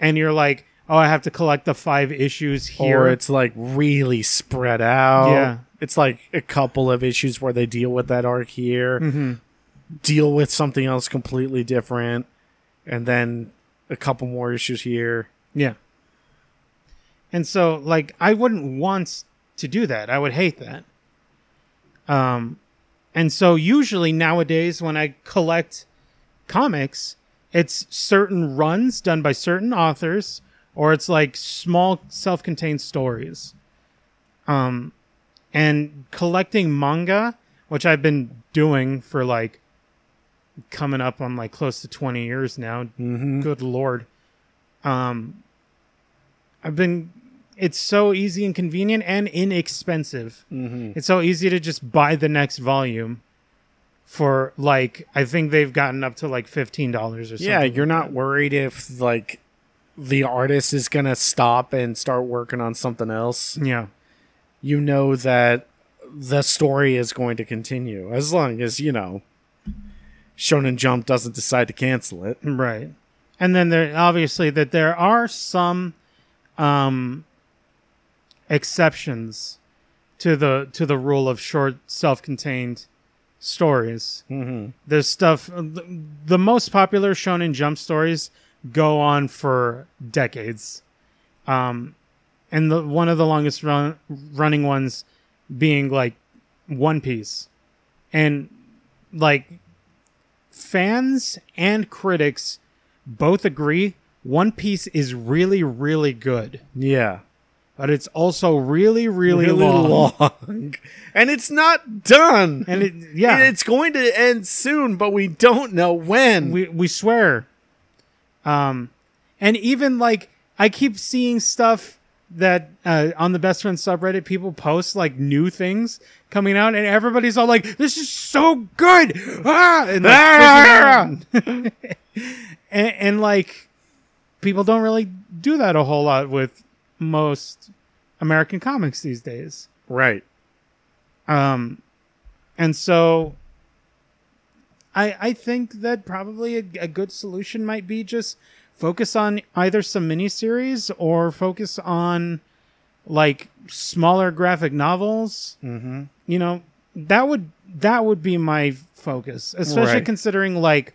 Speaker 3: and you're like, oh, I have to collect the five issues here.
Speaker 4: Or it's like really spread out.
Speaker 3: Yeah.
Speaker 4: It's like a couple of issues where they deal with that arc here,
Speaker 3: Mm-hmm.
Speaker 4: deal with something else completely different, and then a couple more issues here.
Speaker 3: Yeah. And so like I wouldn't want to do that. I would hate that. Um and so usually nowadays when I collect comics, it's certain runs done by certain authors or it's like small self-contained stories. Um and collecting manga, which I've been doing for like coming up on like close to 20 years now.
Speaker 4: Mm-hmm.
Speaker 3: Good lord. Um I've been it's so easy and convenient and inexpensive.
Speaker 4: Mm-hmm.
Speaker 3: It's so easy to just buy the next volume for like I think they've gotten up to like $15 or something.
Speaker 4: Yeah, you're not worried if like the artist is gonna stop and start working on something else.
Speaker 3: Yeah.
Speaker 4: You know that the story is going to continue as long as you know Shonen Jump doesn't decide to cancel it.
Speaker 3: Right. And then there obviously that there are some um exceptions to the to the rule of short self-contained stories.
Speaker 4: Mm-hmm.
Speaker 3: There's stuff the, the most popular shonen jump stories go on for decades. Um and the one of the longest run, running ones being like One Piece. And like fans and critics both agree One Piece is really, really good,
Speaker 4: Yeah.
Speaker 3: but it's also really, really, long.
Speaker 4: long. and it's not done.
Speaker 3: And it, yeah,
Speaker 4: it's going to end soon, but we don't know when.
Speaker 3: we we swear. Um, and even like I keep seeing stuff that uh, on the best friend subreddit people post like new things coming out, and everybody's all like, "This is so good!" Ah! And, like, and, and like people don't really do that a whole lot with most American comics these days.
Speaker 4: right.
Speaker 3: Um, and so I I think that probably a, a good solution might be just focus on either some miniseries or focus on like smaller graphic novels.
Speaker 4: Mm-hmm.
Speaker 3: You know, that would that would be my focus, especially
Speaker 4: Right.
Speaker 3: considering like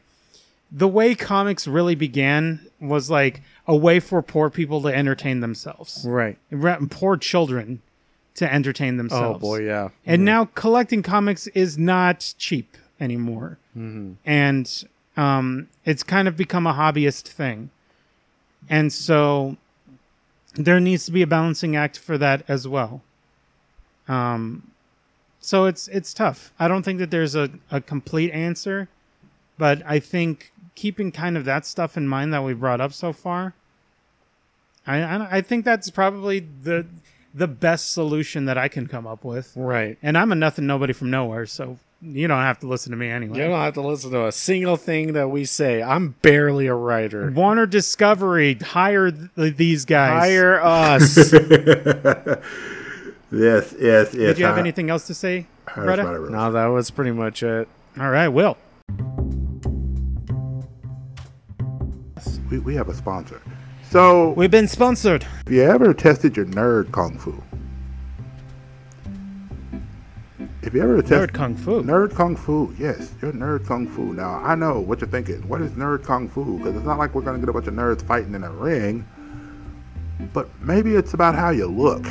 Speaker 3: the way comics really began was like a way for poor people to entertain themselves,
Speaker 4: Right.
Speaker 3: Poor children to entertain themselves.
Speaker 4: Oh boy, yeah.
Speaker 3: And now collecting comics is not cheap anymore.
Speaker 4: Mm-hmm.
Speaker 3: And um, it's kind of become a hobbyist thing. And so there needs to be a balancing act for that as well. Um, so it's it's tough. I don't think that there's a, a complete answer, but I think keeping kind of that stuff in mind that we brought up so far, I I, I think that's probably the the best solution that I can come up with.
Speaker 4: Right.
Speaker 3: And I'm a nothing nobody from nowhere, so you don't have to listen to me anyway.
Speaker 4: You don't have to listen to a single thing that we say. I'm barely a writer.
Speaker 3: Warner Discovery hire th- these guys.
Speaker 4: Hire us.
Speaker 2: Yes, yes, yes.
Speaker 3: Did you have
Speaker 2: I-
Speaker 3: anything else to say,
Speaker 2: I
Speaker 3: Greta?
Speaker 4: no, that was pretty much it.
Speaker 3: All right, Will.
Speaker 2: We, we have a sponsor. So,
Speaker 3: We've been sponsored.
Speaker 2: Have you ever tested your nerd kung fu? If you ever
Speaker 3: Nerd
Speaker 2: tested
Speaker 3: Kung Fu.
Speaker 2: nerd kung fu, yes, your nerd kung fu. Now I know what you're thinking. What is nerd kung fu? Because it's not like we're gonna get a bunch of nerds fighting in a ring. But maybe it's about how you look.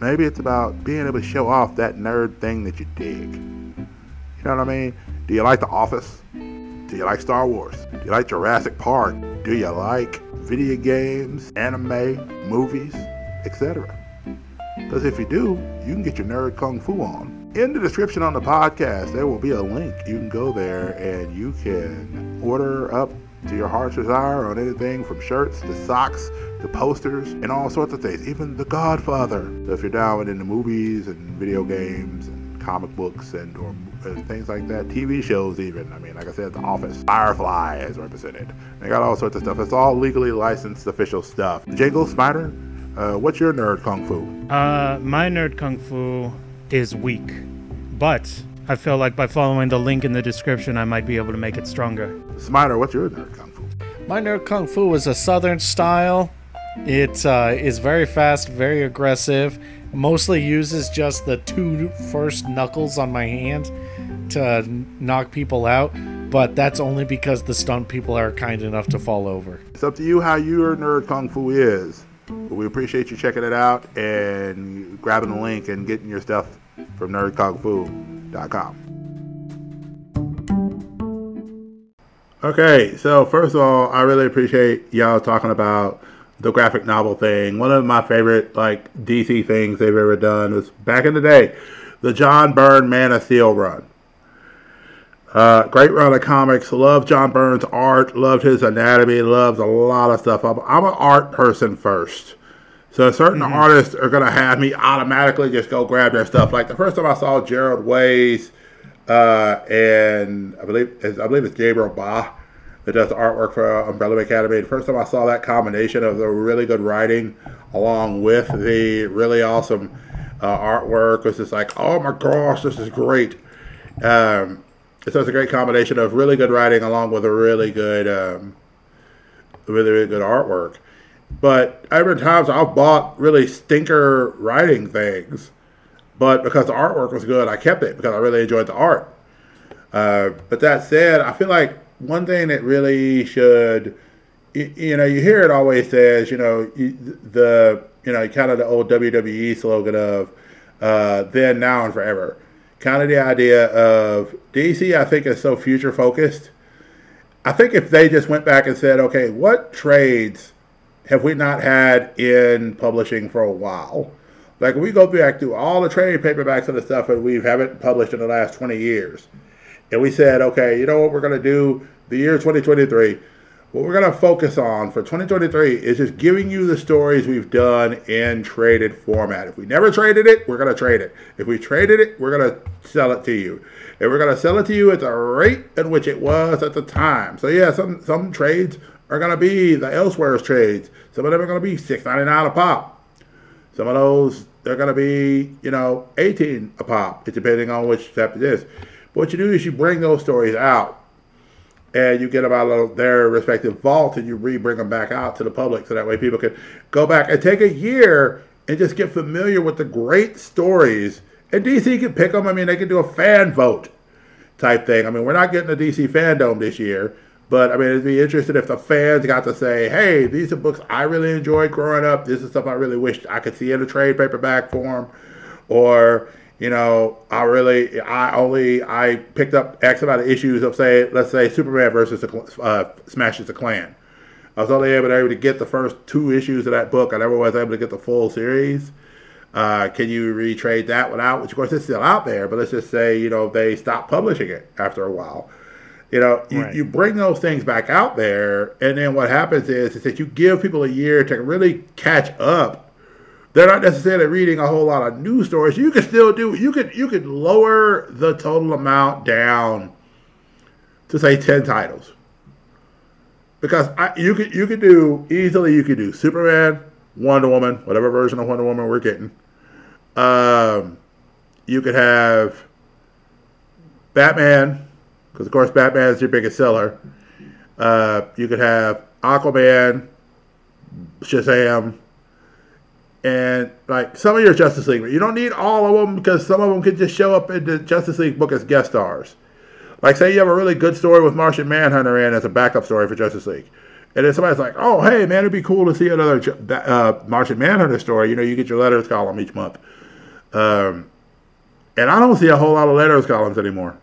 Speaker 2: Maybe it's about being able to show off that nerd thing that you dig. You know what I mean? Do you like The Office? Do you like Star Wars? Do you like Jurassic Park? Do you like video games, anime, movies, etc.? Because if you do, you can get your nerd kung fu on. In the description on the podcast, there will be a link. You can go there and you can order up to your heart's desire on anything from shirts to socks to posters and all sorts of things. Even The Godfather. So if you're down into movies and video games and comic books and or things like that, TV shows even. I mean, like I said, The Office, Firefly is represented. They got all sorts of stuff. It's all legally licensed official stuff. Jago Spider, uh, what's your nerd kung fu?
Speaker 3: Uh, my nerd kung fu is weak, but I feel like by following the link in the description, I might be able to make it stronger.
Speaker 2: Smiter, what's your nerd kung fu?
Speaker 4: My nerd kung fu is a southern style. It uh, is very fast, very aggressive. Mostly uses just the two first knuckles on my hand to knock people out, but that's only because the stunt people are kind enough to fall over.
Speaker 2: It's up to you how your nerd kung fu is. But we appreciate you checking it out and grabbing the link and getting your stuff from nerdkungfu.com. Okay, so first of all, I really appreciate y'all talking about the graphic novel thing. One of my favorite like DC things they've ever done was back in the day, the John Byrne Man of Steel run. Uh, great run of comics. Love John Byrne's art. Loved his anatomy. Loves a lot of stuff. I'm, I'm an art person first. So certain mm-hmm. artists are gonna have me automatically just go grab their stuff. Like the first time I saw Gerard Way's uh, and I believe I believe it's Gabriel Ba that does the artwork for Umbrella Academy. The first time I saw that combination of the really good writing along with the really awesome uh, artwork was just like, oh my gosh, this is great. Um, so it's a great combination of really good writing along with a really good, um, really, really good artwork. But I've been times I've bought really stinker writing things but because the artwork was good, I kept it because I really enjoyed the art. Uh, but that said, I feel like one thing that really should, you, you know, you hear it always says, you know, you, the, you know, kind of the old WWE slogan of uh, then, now, and forever. Kind of the idea of DC, I think, is so future focused. I think if they just went back and said, okay, what trades have we not had in publishing for a while? Like we go back through all the trade paperbacks and the stuff that we haven't published in the last 20 years, and we said, okay, you know what we're going to do the year 2023. What we're going to focus on for 2023 is just giving you the stories we've done in traded format. If we never traded it, we're going to trade it. If we traded it, we're going to sell it to you. And we're going to sell it to you at the rate at which it was at the time. So yeah, some some trades are going to be the elsewhere's trades. Some of them are going to be $6.99 a pop. Some of those they're going to be, you know, 18 a pop, depending on which step it is. But what you do is you bring those stories out and you get them out of their respective vault, and you re-bring them back out to the public so that way people can go back and take a year and just get familiar with the great stories. And DC can pick them. I mean, they can do a fan vote type thing. I mean, we're not getting a DC fandom this year, but I mean, it'd be interesting if the fans got to say, "Hey, these are books I really enjoyed growing up. This is stuff I really wished I could see in a trade paperback form," or you know, I really, I only, I picked up X amount of issues of say, let's say Superman versus the, uh, Smashes the Klan. I was only able to, able to get the first two issues of that book. I never was able to get the full series. Uh, can you retrade that one out? Which of course is still out there, but let's just say you know they stopped publishing it after a while. You know, you, right. you bring those things back out there, and then what happens is, is that you give people a year to really catch up. They're not necessarily reading a whole lot of news stories. You can still do you could you could lower the total amount down to say ten titles. Because I, you could you could do easily you could do Superman, Wonder Woman, whatever version of Wonder Woman we're getting. Um, you could have Batman, because of course Batman is your biggest seller. Uh, you could have Aquaman, Shazam, and like some of your Justice League. You don't need all of them because some of them could just show up in the Justice League book as guest stars. Like say you have a really good story with Martian Manhunter in as a backup story for Justice League. And then somebody's like, "Oh, hey, man, it'd be cool to see another uh, Martian Manhunter story." You know, you get your letters column each month, um, and I don't see a whole lot of letters columns anymore.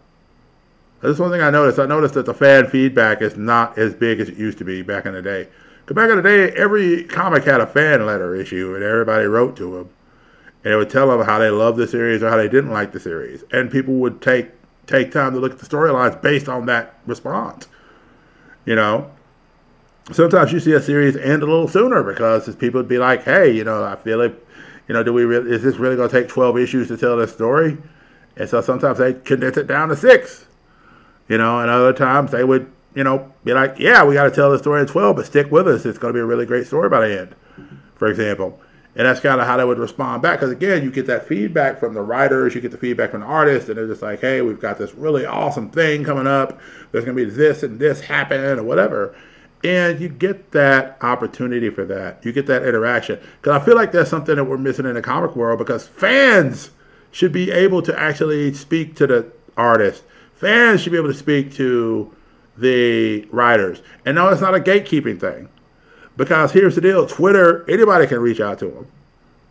Speaker 2: That's one thing I noticed. I noticed that the fan feedback is not as big as it used to be back in the day. Because back in the day, every comic had a fan letter issue, and everybody wrote to them, and it would tell them how they loved the series or how they didn't like the series, and people would take take time to look at the storylines based on that response. You know, sometimes you see a series end a little sooner because people would be like, "Hey, you know, I feel like, you know, do we really, is this really going to take twelve issues to tell this story?" And so sometimes they condense it down to six you know, and other times they would, you know, be like, yeah, we got to tell the story in 12, but stick with us. It's going to be a really great story by the end, for example. And that's kind of how they would respond back. Because again, you get that feedback from the writers, you get the feedback from the artists, and they're just like, hey, we've got this really awesome thing coming up. There's going to be this and this happen or whatever. And you get that opportunity for that. You get that interaction. Because I feel like that's something that we're missing in the comic world because fans should be able to actually speak to the artist. Fans should be able to speak to the writers. And no, it's not a gatekeeping thing. Because here's the deal Twitter, anybody can reach out to them.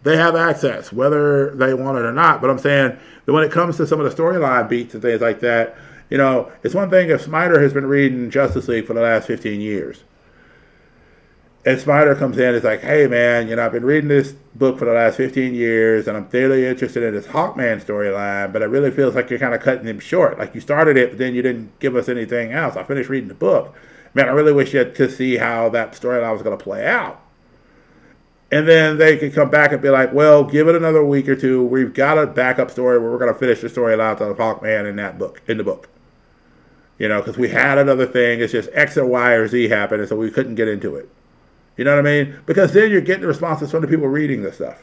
Speaker 2: They have access, whether they want it or not. But I'm saying that when it comes to some of the storyline beats and things like that, you know, it's one thing if Snyder has been reading Justice League for the last 15 years. And Snyder comes in is like, hey, man, you know, I've been reading this book for the last 15 years and I'm fairly interested in this Hawkman storyline, but it really feels like you're kind of cutting him short. Like you started it, but then you didn't give us anything else. I finished reading the book. Man, I really wish you to see how that storyline was going to play out. And then they could come back and be like, well, give it another week or two. We've got a backup story where we're going to finish the storyline of Hawkman in that book, in the book you know, because we had another thing. It's just X or Y or Z happened, and so we couldn't get into it. You know what I mean? Because then you're getting the responses from the people reading the stuff.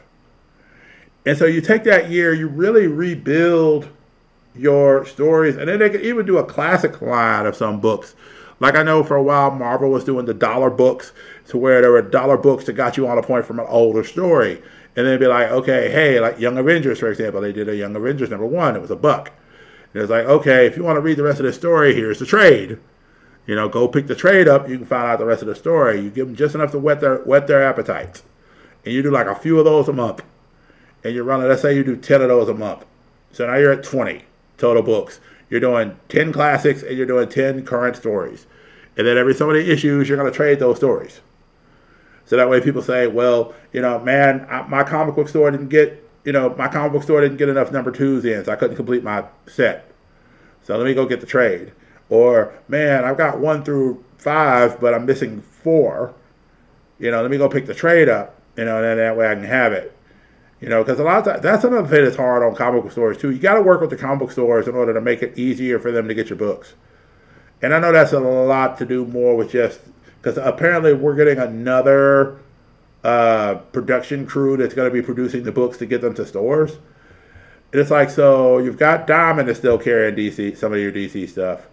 Speaker 2: And so you take that year, you really rebuild your stories, and then they could even do a classic line of some books. Like I know for a while, Marvel was doing the dollar books, to where there were dollar books that got you on a point from an older story, and then be like, okay, hey, like Young Avengers, for example, they did a Young Avengers number one, it was a buck. And it's like, okay, if you want to read the rest of the story, here's the trade. You know, go pick the trade up. You can find out the rest of the story. You give them just enough to whet their whet their appetites, and you do like a few of those a month. And you're running. Let's say you do ten of those a month. So now you're at twenty total books. You're doing ten classics and you're doing ten current stories. And then every so many issues, you're going to trade those stories. So that way, people say, "Well, you know, man, I, my comic book store didn't get you know, my comic book store didn't get enough number twos in, so I couldn't complete my set. So let me go get the trade. Or, man, I've got one through five, but I'm missing four. You know, let me go pick the trade up, you know, and then that way I can have it. You know, because a lot of times, that's another thing that's hard on comic book stores, too. You got to work with the comic book stores in order to make it easier for them to get your books. And I know that's a lot to do more with just, because apparently we're getting another uh, production crew that's going to be producing the books to get them to stores. And it's like, so you've got Diamond that's still carrying DC, some of your DC stuff.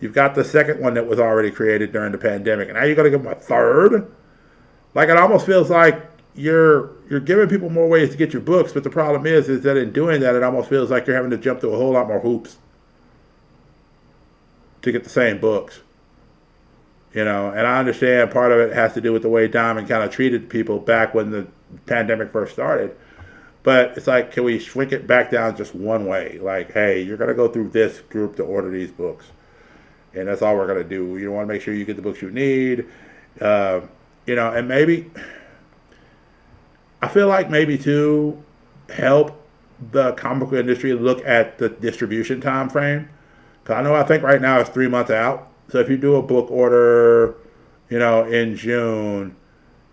Speaker 2: You've got the second one that was already created during the pandemic, and now you're going to give them a third. Like it almost feels like you're you're giving people more ways to get your books, but the problem is is that in doing that, it almost feels like you're having to jump through a whole lot more hoops to get the same books. You know, and I understand part of it has to do with the way Diamond kind of treated people back when the pandemic first started. But it's like, can we shrink it back down just one way? Like, hey, you're going to go through this group to order these books. And that's all we're going to do. You want to make sure you get the books you need. Uh, you know, and maybe, I feel like maybe to help the comic book industry look at the distribution time frame. Because I know I think right now it's three months out so if you do a book order, you know, in June,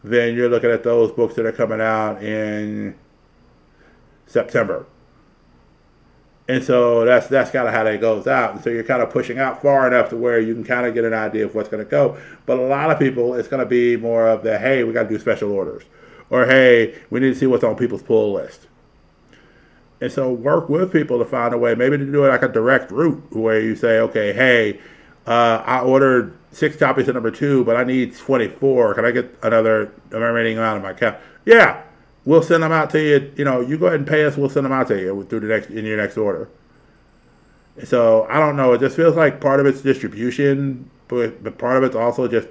Speaker 2: then you're looking at those books that are coming out in September. And so that's that's kind of how that goes out. And so you're kind of pushing out far enough to where you can kind of get an idea of what's going to go. But a lot of people, it's going to be more of the hey, we got to do special orders, or hey, we need to see what's on people's pull list. And so work with people to find a way, maybe to do it like a direct route where you say, okay, hey, uh, I ordered six copies of number two, but I need 24. Can I get another remaining amount of my account? Yeah, we'll send them out to you. You know, you go ahead and pay us. We'll send them out to you through the next in your next order. So I don't know. It just feels like part of it's distribution, but, but part of it's also just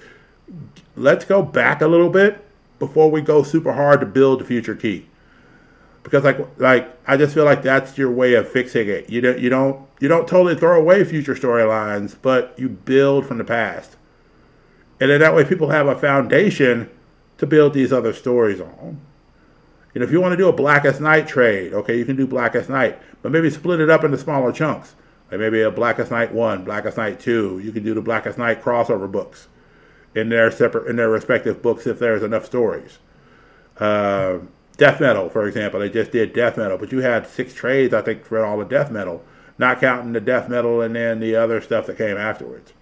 Speaker 2: let's go back a little bit before we go super hard to build the future key because like like I just feel like that's your way of fixing it. You don't you don't you don't totally throw away future storylines, but you build from the past, and then that way people have a foundation to build these other stories on. You know, if you want to do a Blackest Night trade, okay, you can do Blackest Night, but maybe split it up into smaller chunks. Like maybe a Blackest Night one, Blackest Night two. You can do the Blackest Night crossover books in their separate in their respective books if there's enough stories. Uh, death metal, for example. They just did death metal, but you had six trades, I think, for all the death metal, not counting the death metal and then the other stuff that came afterwards.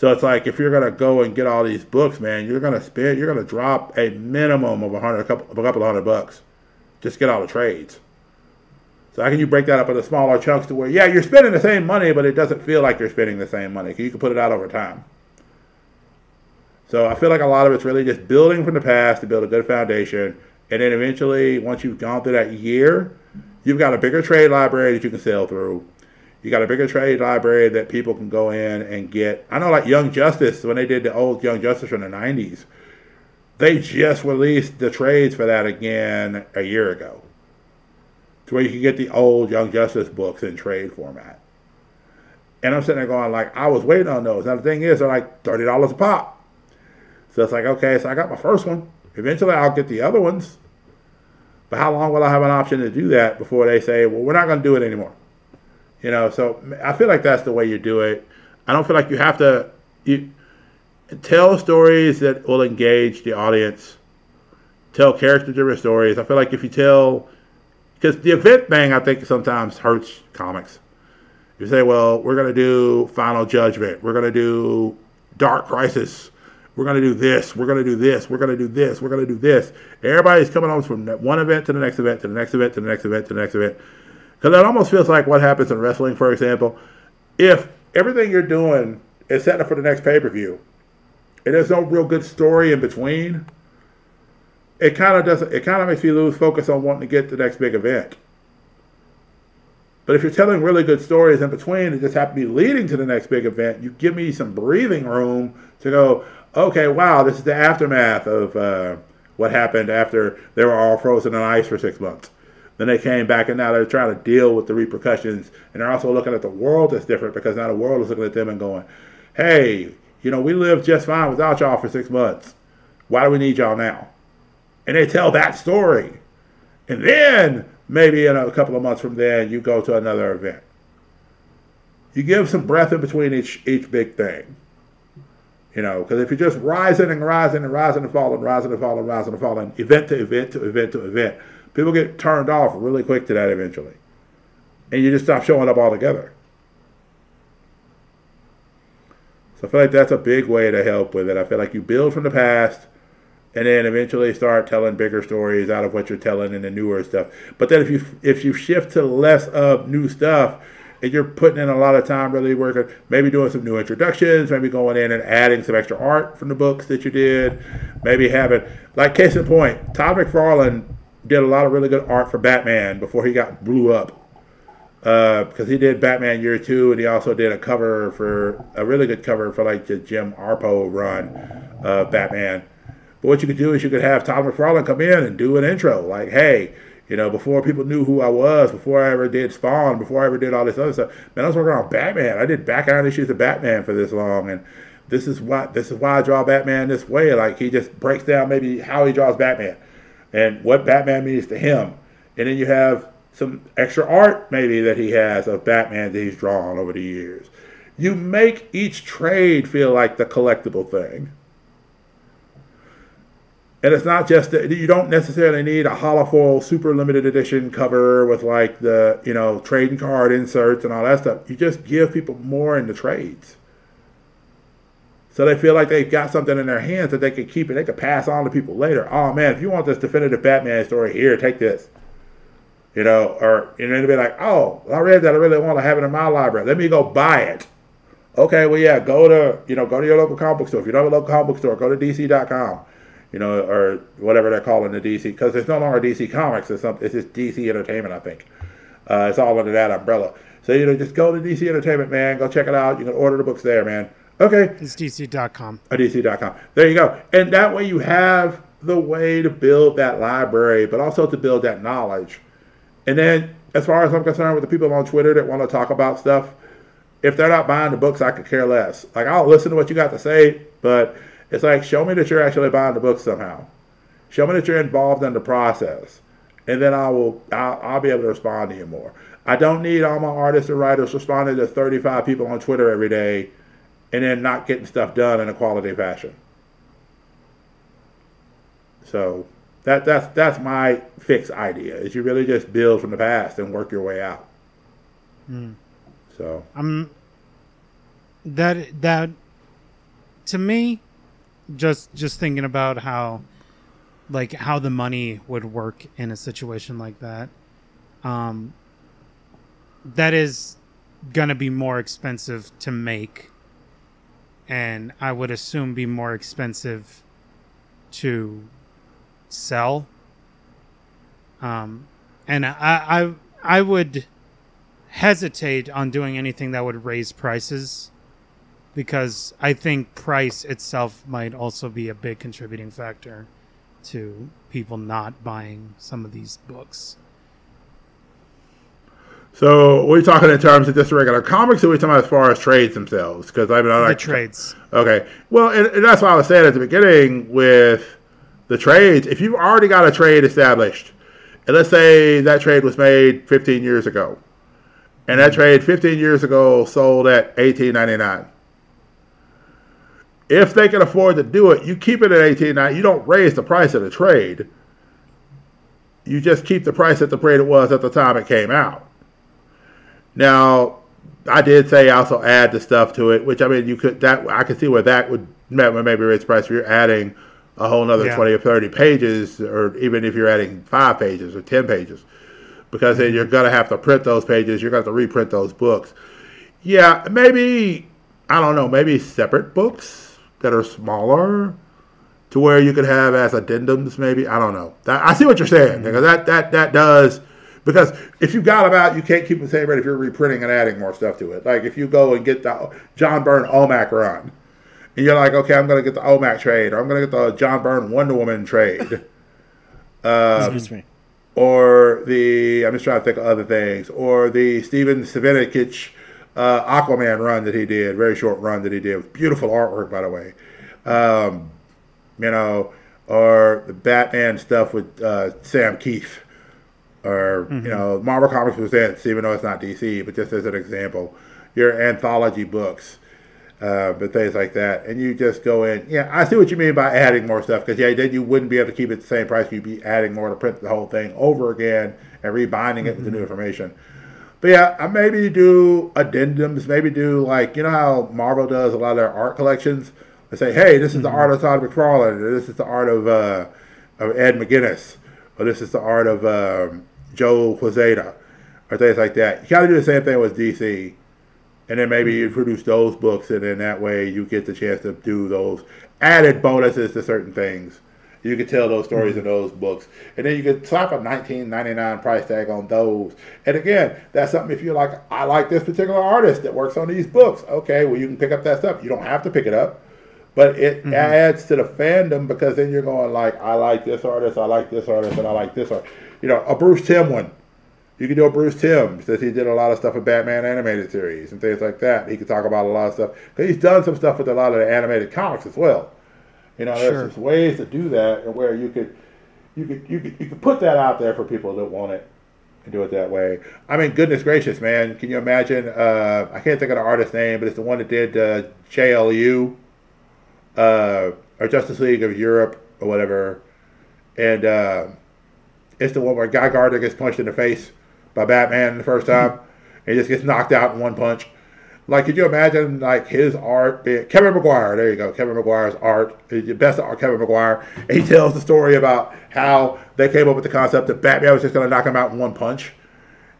Speaker 2: So it's like if you're gonna go and get all these books, man, you're gonna spend, you're gonna drop a minimum of a hundred, a couple, a couple of hundred bucks, just get all the trades. So how can you break that up into smaller chunks to where, yeah, you're spending the same money, but it doesn't feel like you're spending the same money. You can put it out over time. So I feel like a lot of it's really just building from the past to build a good foundation, and then eventually, once you've gone through that year, you've got a bigger trade library that you can sell through you got a bigger trade library that people can go in and get. I know, like Young Justice, when they did the old Young Justice from the 90s, they just released the trades for that again a year ago. To where you can get the old Young Justice books in trade format. And I'm sitting there going, like, I was waiting on those. Now, the thing is, they're like $30 a pop. So it's like, okay, so I got my first one. Eventually, I'll get the other ones. But how long will I have an option to do that before they say, well, we're not going to do it anymore? You know, so I feel like that's the way you do it. I don't feel like you have to you tell stories that will engage the audience. Tell character-driven stories. I feel like if you tell, because the event thing, I think sometimes hurts comics. You say, well, we're to do Final Judgment. We're to do Dark Crisis. We're to do this. We're to do this. We're to do this. We're to do this. Everybody's coming on from one event to the next event to the next event to the next event to the next event. Because it almost feels like what happens in wrestling, for example. If everything you're doing is set up for the next pay per view, and there's no real good story in between, it kind of doesn't. It kind of makes me lose focus on wanting to get to the next big event. But if you're telling really good stories in between that just happen to be leading to the next big event, you give me some breathing room to go, okay, wow, this is the aftermath of uh, what happened after they were all frozen in ice for six months. Then they came back and now they're trying to deal with the repercussions. And they're also looking at the world that's different because now the world is looking at them and going, hey, you know, we lived just fine without y'all for six months. Why do we need y'all now? And they tell that story. And then maybe in a couple of months from then, you go to another event. You give some breath in between each each big thing. You know, because if you're just rising and rising and rising and falling, rising and falling, rising and falling, event to event to event to event, people get turned off really quick to that eventually. And you just stop showing up altogether. So I feel like that's a big way to help with it. I feel like you build from the past and then eventually start telling bigger stories out of what you're telling in the newer stuff. But then if you if you shift to less of new stuff and you're putting in a lot of time really working, maybe doing some new introductions, maybe going in and adding some extra art from the books that you did, maybe having like case in point, Todd McFarlane did a lot of really good art for Batman before he got blew up. Because uh, he did Batman Year Two, and he also did a cover for a really good cover for like the Jim Aparo run of Batman. But what you could do is you could have Todd McFarlane come in and do an intro, like, "Hey, you know, before people knew who I was, before I ever did Spawn, before I ever did all this other stuff, man, I was working on Batman. I did background issues of Batman for this long, and this is why this is why I draw Batman this way. Like he just breaks down maybe how he draws Batman and what Batman means to him. And then you have some extra art maybe that he has of Batman that he's drawn over the years. You make each trade feel like the collectible thing. And it's not just that you don't necessarily need a holofoil super limited edition cover with like the, you know, trading card inserts and all that stuff. You just give people more in the trades. So they feel like they've got something in their hands that they can keep and they can pass on to people later. Oh man, if you want this definitive Batman story, here, take this. You know, or you know, to be like, oh, I read that. I really want to have it in my library. Let me go buy it. Okay, well, yeah, go to you know, go to your local comic book store. If you don't have a local comic book store, go to DC.com. You know, or whatever they're calling the DC, because it's no longer DC Comics. It's some, it's just DC Entertainment, I think. Uh, it's all under that umbrella. So you know, just go to DC Entertainment, man. Go check it out. You can order the books there, man. Okay.
Speaker 3: It's DC.com.
Speaker 2: Oh, DC.com. There you go. And that way you have the way to build that library, but also to build that knowledge. And then, as far as I'm concerned, with the people on Twitter that want to talk about stuff, if they're not buying the books, I could care less. Like, I'll listen to what you got to say, but it's like, show me that you're actually buying the books somehow. Show me that you're involved in the process. And then I will, I'll, I'll be able to respond to you more. I don't need all my artists and writers responding to 35 people on Twitter every day and then not getting stuff done in a quality fashion. So that that's that's my fix idea is you really just build from the past and work your way out.
Speaker 3: Mm.
Speaker 2: So
Speaker 3: I'm that that to me, just just thinking about how like how the money would work in a situation like that. Um that is gonna be more expensive to make and I would assume be more expensive to sell. Um and I I I would hesitate on doing anything that would raise prices because I think price itself might also be a big contributing factor to people not buying some of these books.
Speaker 2: So we're talking in terms of just regular comics, or we're talking about as far as trades themselves? Because I mean, I
Speaker 3: The trades.
Speaker 2: Okay, well, and, and that's why I was saying at the beginning with the trades. If you've already got a trade established, and let's say that trade was made 15 years ago, and that mm-hmm. trade 15 years ago sold at 18.99. If they can afford to do it, you keep it at 18.99. You don't raise the price of the trade. You just keep the price at the rate it was at the time it came out. Now, I did say also add the stuff to it, which I mean, you could that I can see where that would maybe raise price if you're adding a whole another
Speaker 3: Yeah.
Speaker 2: 20 or 30 pages, or even if you're adding five pages or 10 pages, because then mm-hmm. you're going to have to print those pages, you're going to have to reprint those books. Yeah, maybe, I don't know, maybe separate books that are smaller to where you could have as addendums, maybe. I don't know. That, I see what you're saying, mm-hmm. because that, that, that does. Because if you got them out, you can't keep them the same rate if you're reprinting and adding more stuff to it. Like if you go and get the John Byrne OMAC run, and you're like, okay, I'm going to get the OMAC trade, or I'm going to get the John Byrne Wonder Woman trade,
Speaker 5: Excuse me.
Speaker 2: or the I'm just trying to think of other things, or the Steven Savinikich uh, Aquaman run that he did, very short run that he did, beautiful artwork by the way. Um, you know, or the Batman stuff with uh, Sam Kieth, or you know, Marvel Comics Presents, even though it's not DC, but just as an example, your anthology books, uh, but things like that, and you just go in. Yeah, I see what you mean by adding more stuff, because yeah, then you wouldn't be able to keep it the same price. You'd be adding more to print the whole thing over again and rebinding it with the new information. But yeah, I maybe do addendums. Maybe do like you know how Marvel does a lot of their art collections. They say, hey, this is the art of Todd McFarlane, or this is the art of uh, of Ed McGuinness, or this is the art of um, Joe Quesada, or things like that. You got to do the same thing with DC, and then maybe you mm-hmm. produce those books, and then that way you get the chance to do those added bonuses to certain things. You could tell those stories in mm-hmm. those books, and then you could slap a nineteen ninety nine price tag on those. And again, that's something if you're like, I like this particular artist that works on these books. Okay, well you can pick up that stuff. You don't have to pick it up, but it mm-hmm. adds to the fandom because then you're going like, I like this artist, I like this artist, and I like this artist. You know, a Bruce Timm one. You can do a Bruce Timm since he did a lot of stuff with Batman animated series and things like that. He could talk about a lot of stuff because he's done some stuff with a lot of the animated comics as well. You know, there's just ways to do that and where you could, you could, you could, you could put that out there for people that want it and do it that way. I mean, goodness gracious, man! Can you imagine? Uh, I can't think of the artist's name, but it's the one that did uh, JLU, uh, or Justice League of Europe or whatever, and uh, it's the one where Guy Gardner gets punched in the face by Batman the first time, and he just gets knocked out in one punch. Like, could you imagine like his art? Being, Kevin Maguire, there you go. Kevin Maguire's art, the best art. Kevin Maguire. And he tells the story about how they came up with the concept that Batman was just going to knock him out in one punch.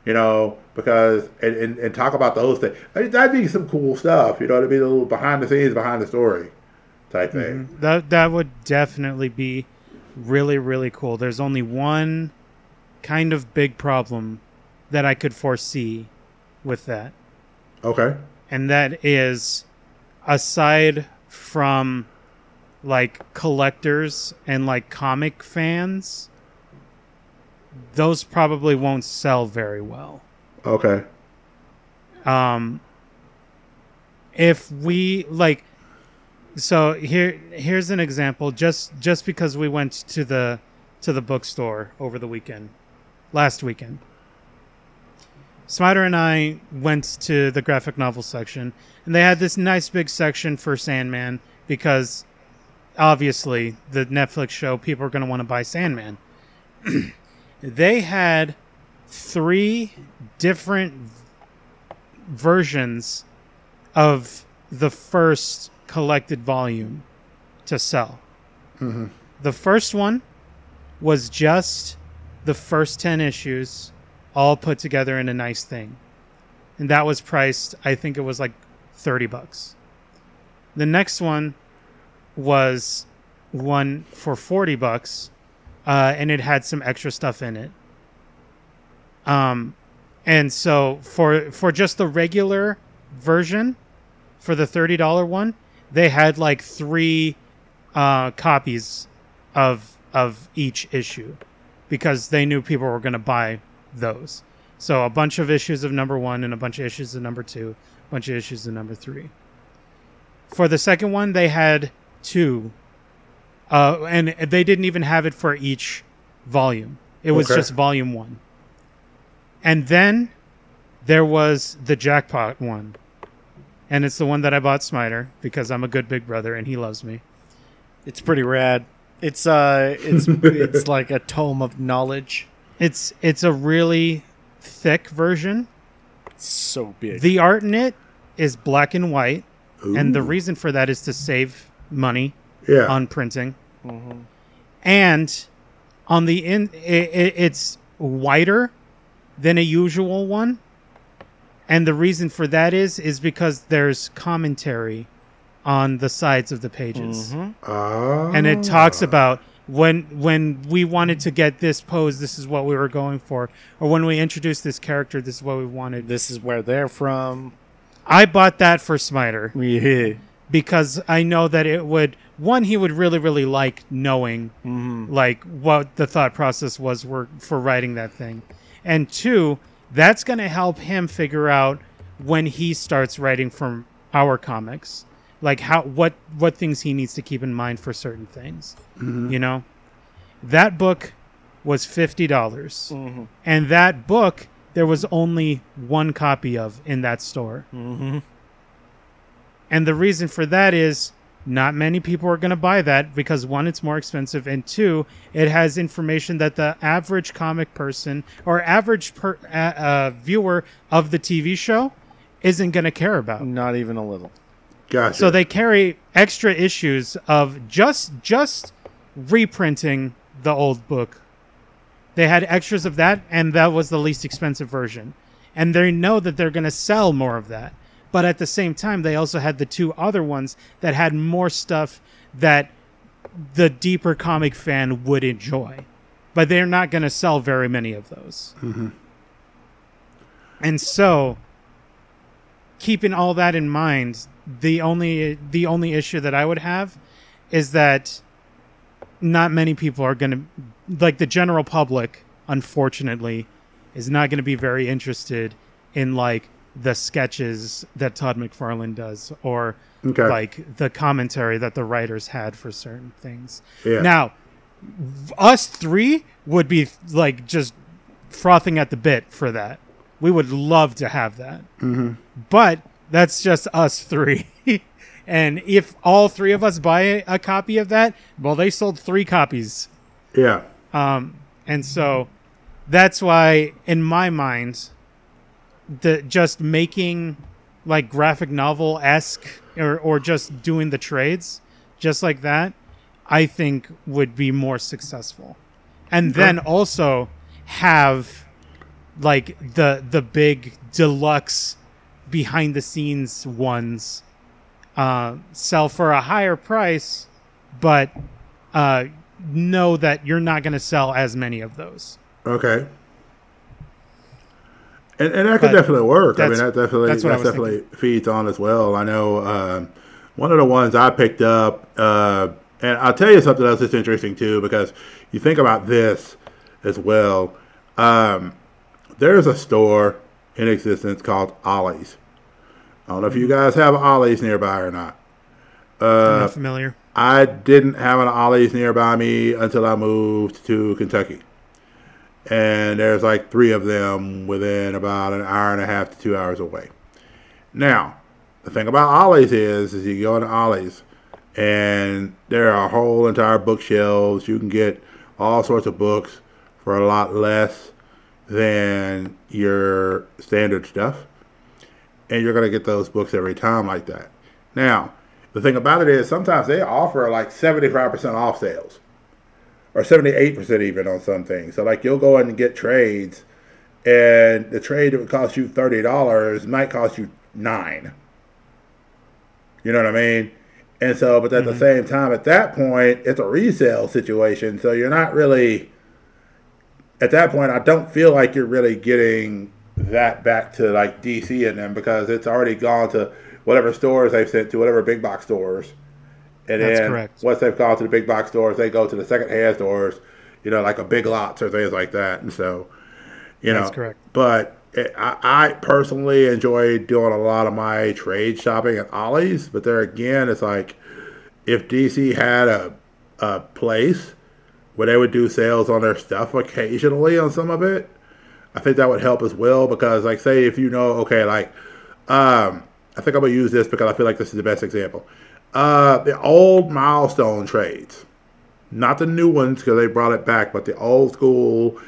Speaker 2: You know, because and, and, and talk about those things. I mean, that'd be some cool stuff. You know, to be a little behind the scenes, behind the story type mm-hmm. thing.
Speaker 3: That that would definitely be really really cool. There's only one kind of big problem that I could foresee with that.
Speaker 2: Okay.
Speaker 3: and that is aside from like collectors and like comic fans those probably won't sell very well
Speaker 2: Okay.
Speaker 3: um if we like so here here's an example just just because we went to the to the bookstore over the weekend last weekend. Smiter and I went to the graphic novel section and they had this nice big section for Sandman because obviously the Netflix show people are going to want to buy Sandman. They had three different versions of the first collected volume to sell. The first one was just the first 10 issues all put together in a nice thing. And that was priced, I think it was like 30 bucks. The next one was one for 40 bucks uh, and it had some extra stuff in it. Um, and so for for just the regular version, for the thirty dollar one, they had like three uh, copies of of each issue because they knew people were going to buy those. So a bunch of issues of number one and a bunch of issues of number two, a bunch of issues of number three. For the second one, they had two, uh, and they didn't even have it for each volume. It was
Speaker 2: Okay.
Speaker 3: just volume one. And then there was the jackpot one. And it's the one that I bought Smiter because I'm a good big brother and he loves me.
Speaker 4: It's pretty rad. It's uh, it's it's like a tome of knowledge.
Speaker 3: It's it's a really thick version.
Speaker 4: It's so big.
Speaker 3: The art in it is black and white, and the reason for that is to save money
Speaker 2: yeah.
Speaker 3: on printing. Mm-hmm. And on the in, it, it, it's wider than a usual one, and the reason for that is is because there's commentary on the sides of the pages,
Speaker 2: Ah.
Speaker 3: and it talks about when when we wanted to get this pose, this is what we were going for, or when we introduced this character, this is what we wanted.
Speaker 4: this is where they're from.
Speaker 3: I bought that for Smiter
Speaker 4: Yeah.
Speaker 3: because I know that it would one he would really really like knowing like what the thought process was were, for writing that thing, and two that's going to help him figure out when he starts writing from our comics like how what what things he needs to keep in mind for certain things mm-hmm. you know? That book was $50. Mm-hmm. And that book there was only one copy of in that store. Mm-hmm. And the reason for that is not many people are going to buy that because one, it's more expensive, and two, it has information that the average comic person or average per, uh, uh, viewer of the TV show isn't going to care about.
Speaker 4: Not even a little.
Speaker 2: Gotcha.
Speaker 3: So they carry extra issues of just just reprinting the old book. They had extras of that, and that was the least expensive version. And they know that they're going to sell more of that. But at the same time, they also had the two other ones that had more stuff that the deeper comic fan would enjoy. But they're not going to sell very many of those. Mm-hmm. And so, keeping all that in mind, the only the only issue that I would have is that not many people are going to like the general public unfortunately is not going to be very interested in like the sketches that Todd McFarlane does or
Speaker 2: Okay.
Speaker 3: like the commentary that the writers had for certain things.
Speaker 2: Yeah.
Speaker 3: Now, us three would be like just frothing at the bit for that. We would love to have that. Mm-hmm. But that's just us three. and if all three of us buy a, a copy of that, well, they sold three copies.
Speaker 2: yeah.
Speaker 3: Um, and so that's why, in my mind, the just making like graphic novel esque or, or just doing the trades just like that, I think would be more successful. And then also have like the the big deluxe behind the scenes ones uh, sell for a higher price, but uh, know that you're not going to sell as many of those.
Speaker 2: Okay. And, and that could definitely work. I mean, that definitely
Speaker 3: that's what I
Speaker 2: that definitely feeds on as well. I know um, one of the ones I picked up, uh, and I'll tell you something else that's interesting too, because you think about this as well. Um, there's a store in existence called Ollie's. I don't know if you guys have Ollie's nearby or not.
Speaker 3: I'm not familiar.
Speaker 2: I didn't have an Ollie's nearby me until I moved to Kentucky. And there's like three of them within about an hour and a half to two hours away. Now, the thing about Ollie's is, is you go to Ollie's and there are whole entire bookshelves. You can get all sorts of books for a lot less than your standard stuff. And you're to get those books every time like that. Now, the thing about it is sometimes they offer like 75% off sales or 78% even on some things. So like you'll go in and get trades and the trade that would cost you $30 might cost you 9. You know what I mean? And so but at mm-hmm. the same time at that point it's a resale situation. So you're not really at that point I don't feel like you're really getting that back to like DC and them because it's already gone to whatever stores they've sent to whatever big box stores. And That's then correct. once they've gone to the big box stores, they go to the second hand stores, you know, like a big lots or things like that. And so, you know, That's correct. But it, I, I personally enjoy doing a lot of my trade shopping at Ollie's. But there again, it's like if DC had a, a place where they would do sales on their stuff occasionally on some of it, I think that would help as well because, like, say if you know, okay, like, um, I think I'm gonna use this because I feel like this is the best example. Uh, the old milestone trades, not the new ones because they brought it back, but the old school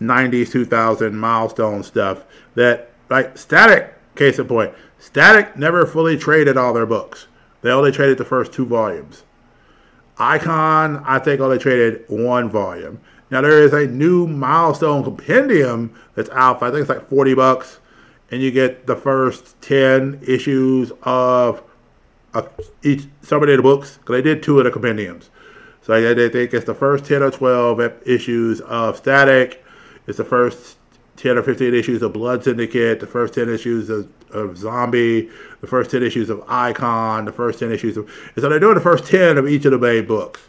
Speaker 2: '90s, 2000 milestone stuff. That like Static, case in point, Static never fully traded all their books. They only traded the first two volumes. Icon, I think, only traded one volume. Now there is a new milestone compendium that's out. I think it's like forty bucks, and you get the first ten issues of a, each somebody of the books. Cause they did two of the compendiums, so I, I think it's the first ten or twelve issues of Static. It's the first ten or fifteen issues of Blood Syndicate. The first ten issues of, of Xombi. The first ten issues of Icon. The first ten issues of. So they're doing the first ten of each of the main books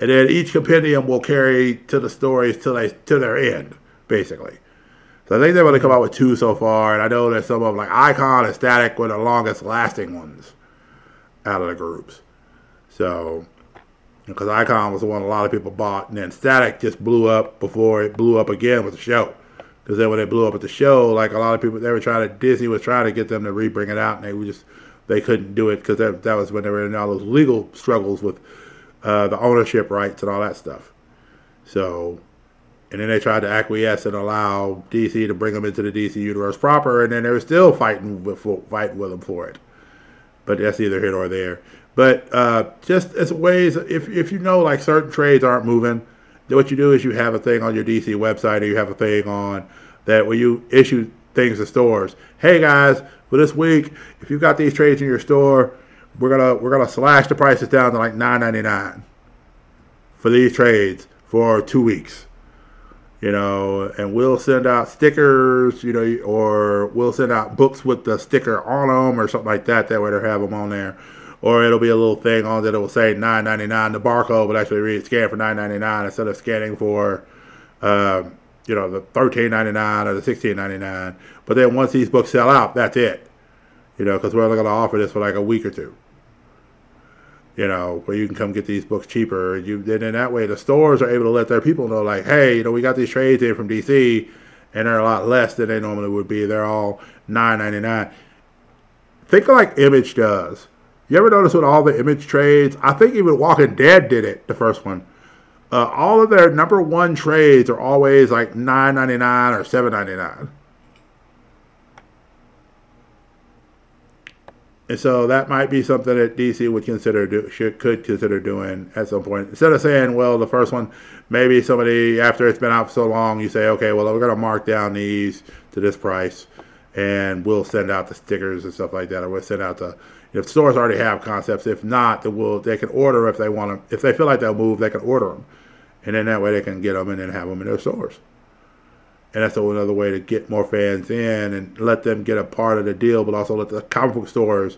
Speaker 2: and then each compendium will carry to the stories till they to their end, basically. So I think they're only come out with two so far, and I know that some of them, like Icon and Static, were the longest lasting ones out of the groups. So, because Icon was the one a lot of people bought, and then Static just blew up before it blew up again with the show. Because then when it blew up at the show, like a lot of people, they were trying to Disney was trying to get them to re-bring it out, and they were just they couldn't do it because that, that was when they were in all those legal struggles with uh, the ownership rights and all that stuff. So, and then they tried to acquiesce and allow DC to bring them into the DC universe proper, and then they were still fighting with fighting with them for it. But that's either here or there. But uh, just as ways, if if you know like certain trades aren't moving, then what you do is you have a thing on your DC website, or you have a thing on that where you issue things to stores. Hey guys, for this week, if you've got these trades in your store, we're gonna we're gonna slash the prices down to like nine ninety nine for these trades for two weeks. You know, and we'll send out stickers, you know, or we'll send out books with the sticker on them or something like that. That way they have them on there, or it'll be a little thing on that it will say nine ninety nine. The barcode will actually read scan for nine ninety nine instead of scanning for, um, you know, the thirteen ninety nine or the sixteen ninety nine. But then once these books sell out, that's it. You know, because we're only going to offer this for like a week or two you know, where you can come get these books cheaper. You then in that way the stores are able to let their people know, like, hey, you know, we got these trades in from DC, and they're a lot less than they normally would be. They're all nine ninety nine. Think of like Image does. You ever notice with all the Image trades? I think even Walking Dead did it, the first one. Uh, all of their number one trades are always like nine ninety nine or seven ninety nine. And so that might be something that DC would consider do, should could consider doing at some point. Instead of saying, well, the first one, maybe somebody after it's been out for so long, you say, okay, well, we're going to mark down these to this price, and we'll send out the stickers and stuff like that, or we'll send out the if stores already have concepts. If not, then we'll they can order if they want them. If they feel like they'll move, they can order them, and then that way they can get them and then have them in their stores and that's another way to get more fans in and let them get a part of the deal, but also let the comic book stores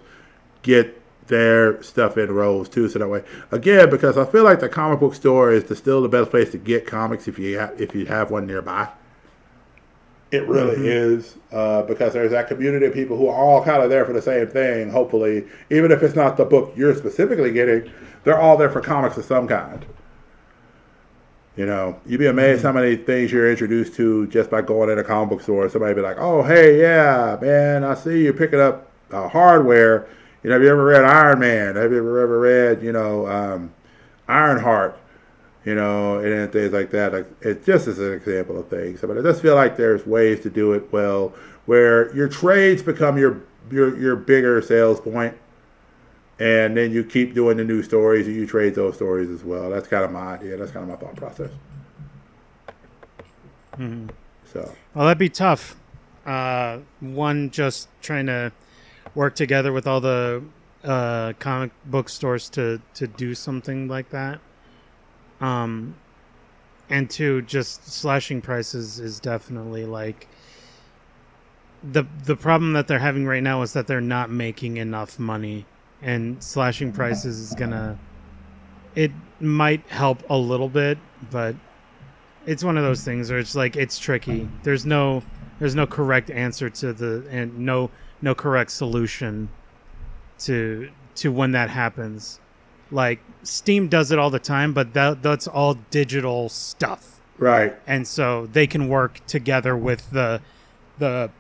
Speaker 2: get their stuff in rows too. So that way, again, because I feel like the comic book store is the, still the best place to get comics if you ha- if you have one nearby. It really mm-hmm. is uh, because there's that community of people who are all kind of there for the same thing. Hopefully, even if it's not the book you're specifically getting, they're all there for comics of some kind. You know, you'd be amazed how many things you're introduced to just by going in a comic book store. Somebody be like, "Oh, hey, yeah, man, I see you picking up uh, hardware. You know, have you ever read Iron Man? Have you ever ever read, you know, um, Ironheart? You know, and things like that. Like, it just is an example of things. But I just feel like there's ways to do it well, where your trades become your your your bigger sales point, and then you keep doing the new stories and you trade those stories as well. That's kind of my idea. That's kind of my thought process.
Speaker 3: Mm-hmm.
Speaker 2: So
Speaker 3: Well, that'd be tough. Uh, one just trying to work together with all the uh, comic book stores to to do something like that. Um, and two, just slashing prices is definitely like the the problem that they're having right now is that they're not making enough money, and slashing prices is gonna. It might help a little bit, but it's one of those things where it's like it's tricky. There's no there's no correct answer to the and no no correct solution to to when that happens. Like Steam does it all the time, but that that's all digital stuff.
Speaker 2: right,
Speaker 3: And so they can work together with the the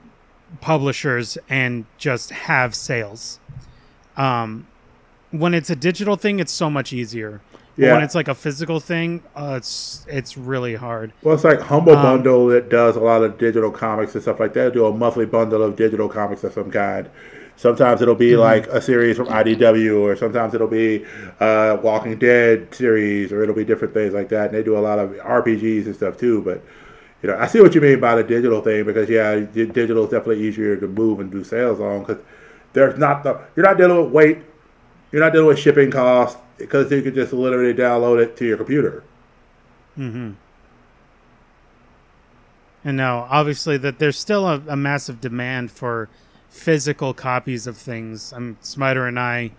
Speaker 3: publishers and just have sales. Um when it's a digital thing, it's so much easier.
Speaker 2: Yeah.
Speaker 3: when it's like a physical thing, uh, it's it's really hard.
Speaker 2: Well, it's like Humble
Speaker 3: Um,
Speaker 2: Bundle that does a lot of digital comics and stuff like that. Do a monthly bundle of digital comics of some kind. Sometimes it'll be
Speaker 3: Mm-hmm.
Speaker 2: like a series from IDW, or sometimes it'll be uh, Walking Dead series, or it'll be different things like that. And they do a lot of RPGs and stuff too. But you know, I see what you mean by the digital thing because yeah, digital is definitely easier to move and do sales on because there's not the you're not dealing with weight, you're not dealing with shipping costs because you can just literally download it to your computer. Mm-hmm.
Speaker 3: And now, obviously, that there's still a, a massive demand for physical copies of things. I'm Smiter and I,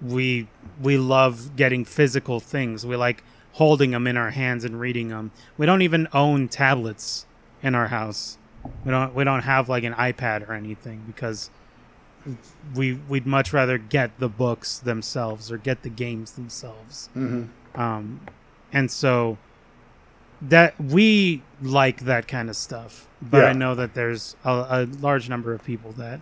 Speaker 3: we we love getting physical things. We like holding them in our hands and reading them. We don't even own tablets in our house. We don't we don't have like an iPad or anything because we we'd much rather get the books themselves or get the games themselves. Um, and so that we like that kind of stuff, but
Speaker 2: Yeah.
Speaker 3: I know that there's a, a large number of people that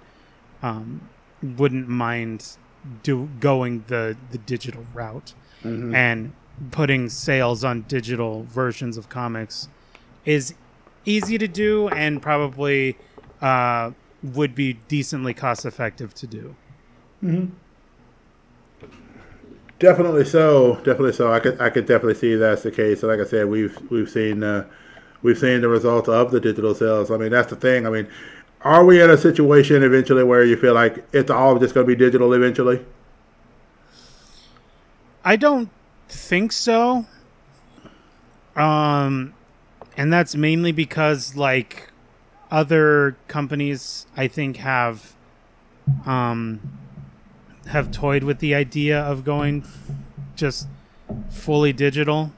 Speaker 3: um, wouldn't mind do going the the digital route and putting sales on digital versions of comics is easy to do and probably uh, would be decently cost effective to do.
Speaker 2: Definitely so. Definitely so. I could I could definitely see that's the case. And like I said, we've we've seen uh, we've seen the result of the digital sales. I mean, that's the thing. I mean, are we in a situation eventually where you feel like it's all just going to be digital eventually?
Speaker 3: I don't think so. Um, and that's mainly because like other companies, I think have um have toyed with the idea of going f- just fully digital.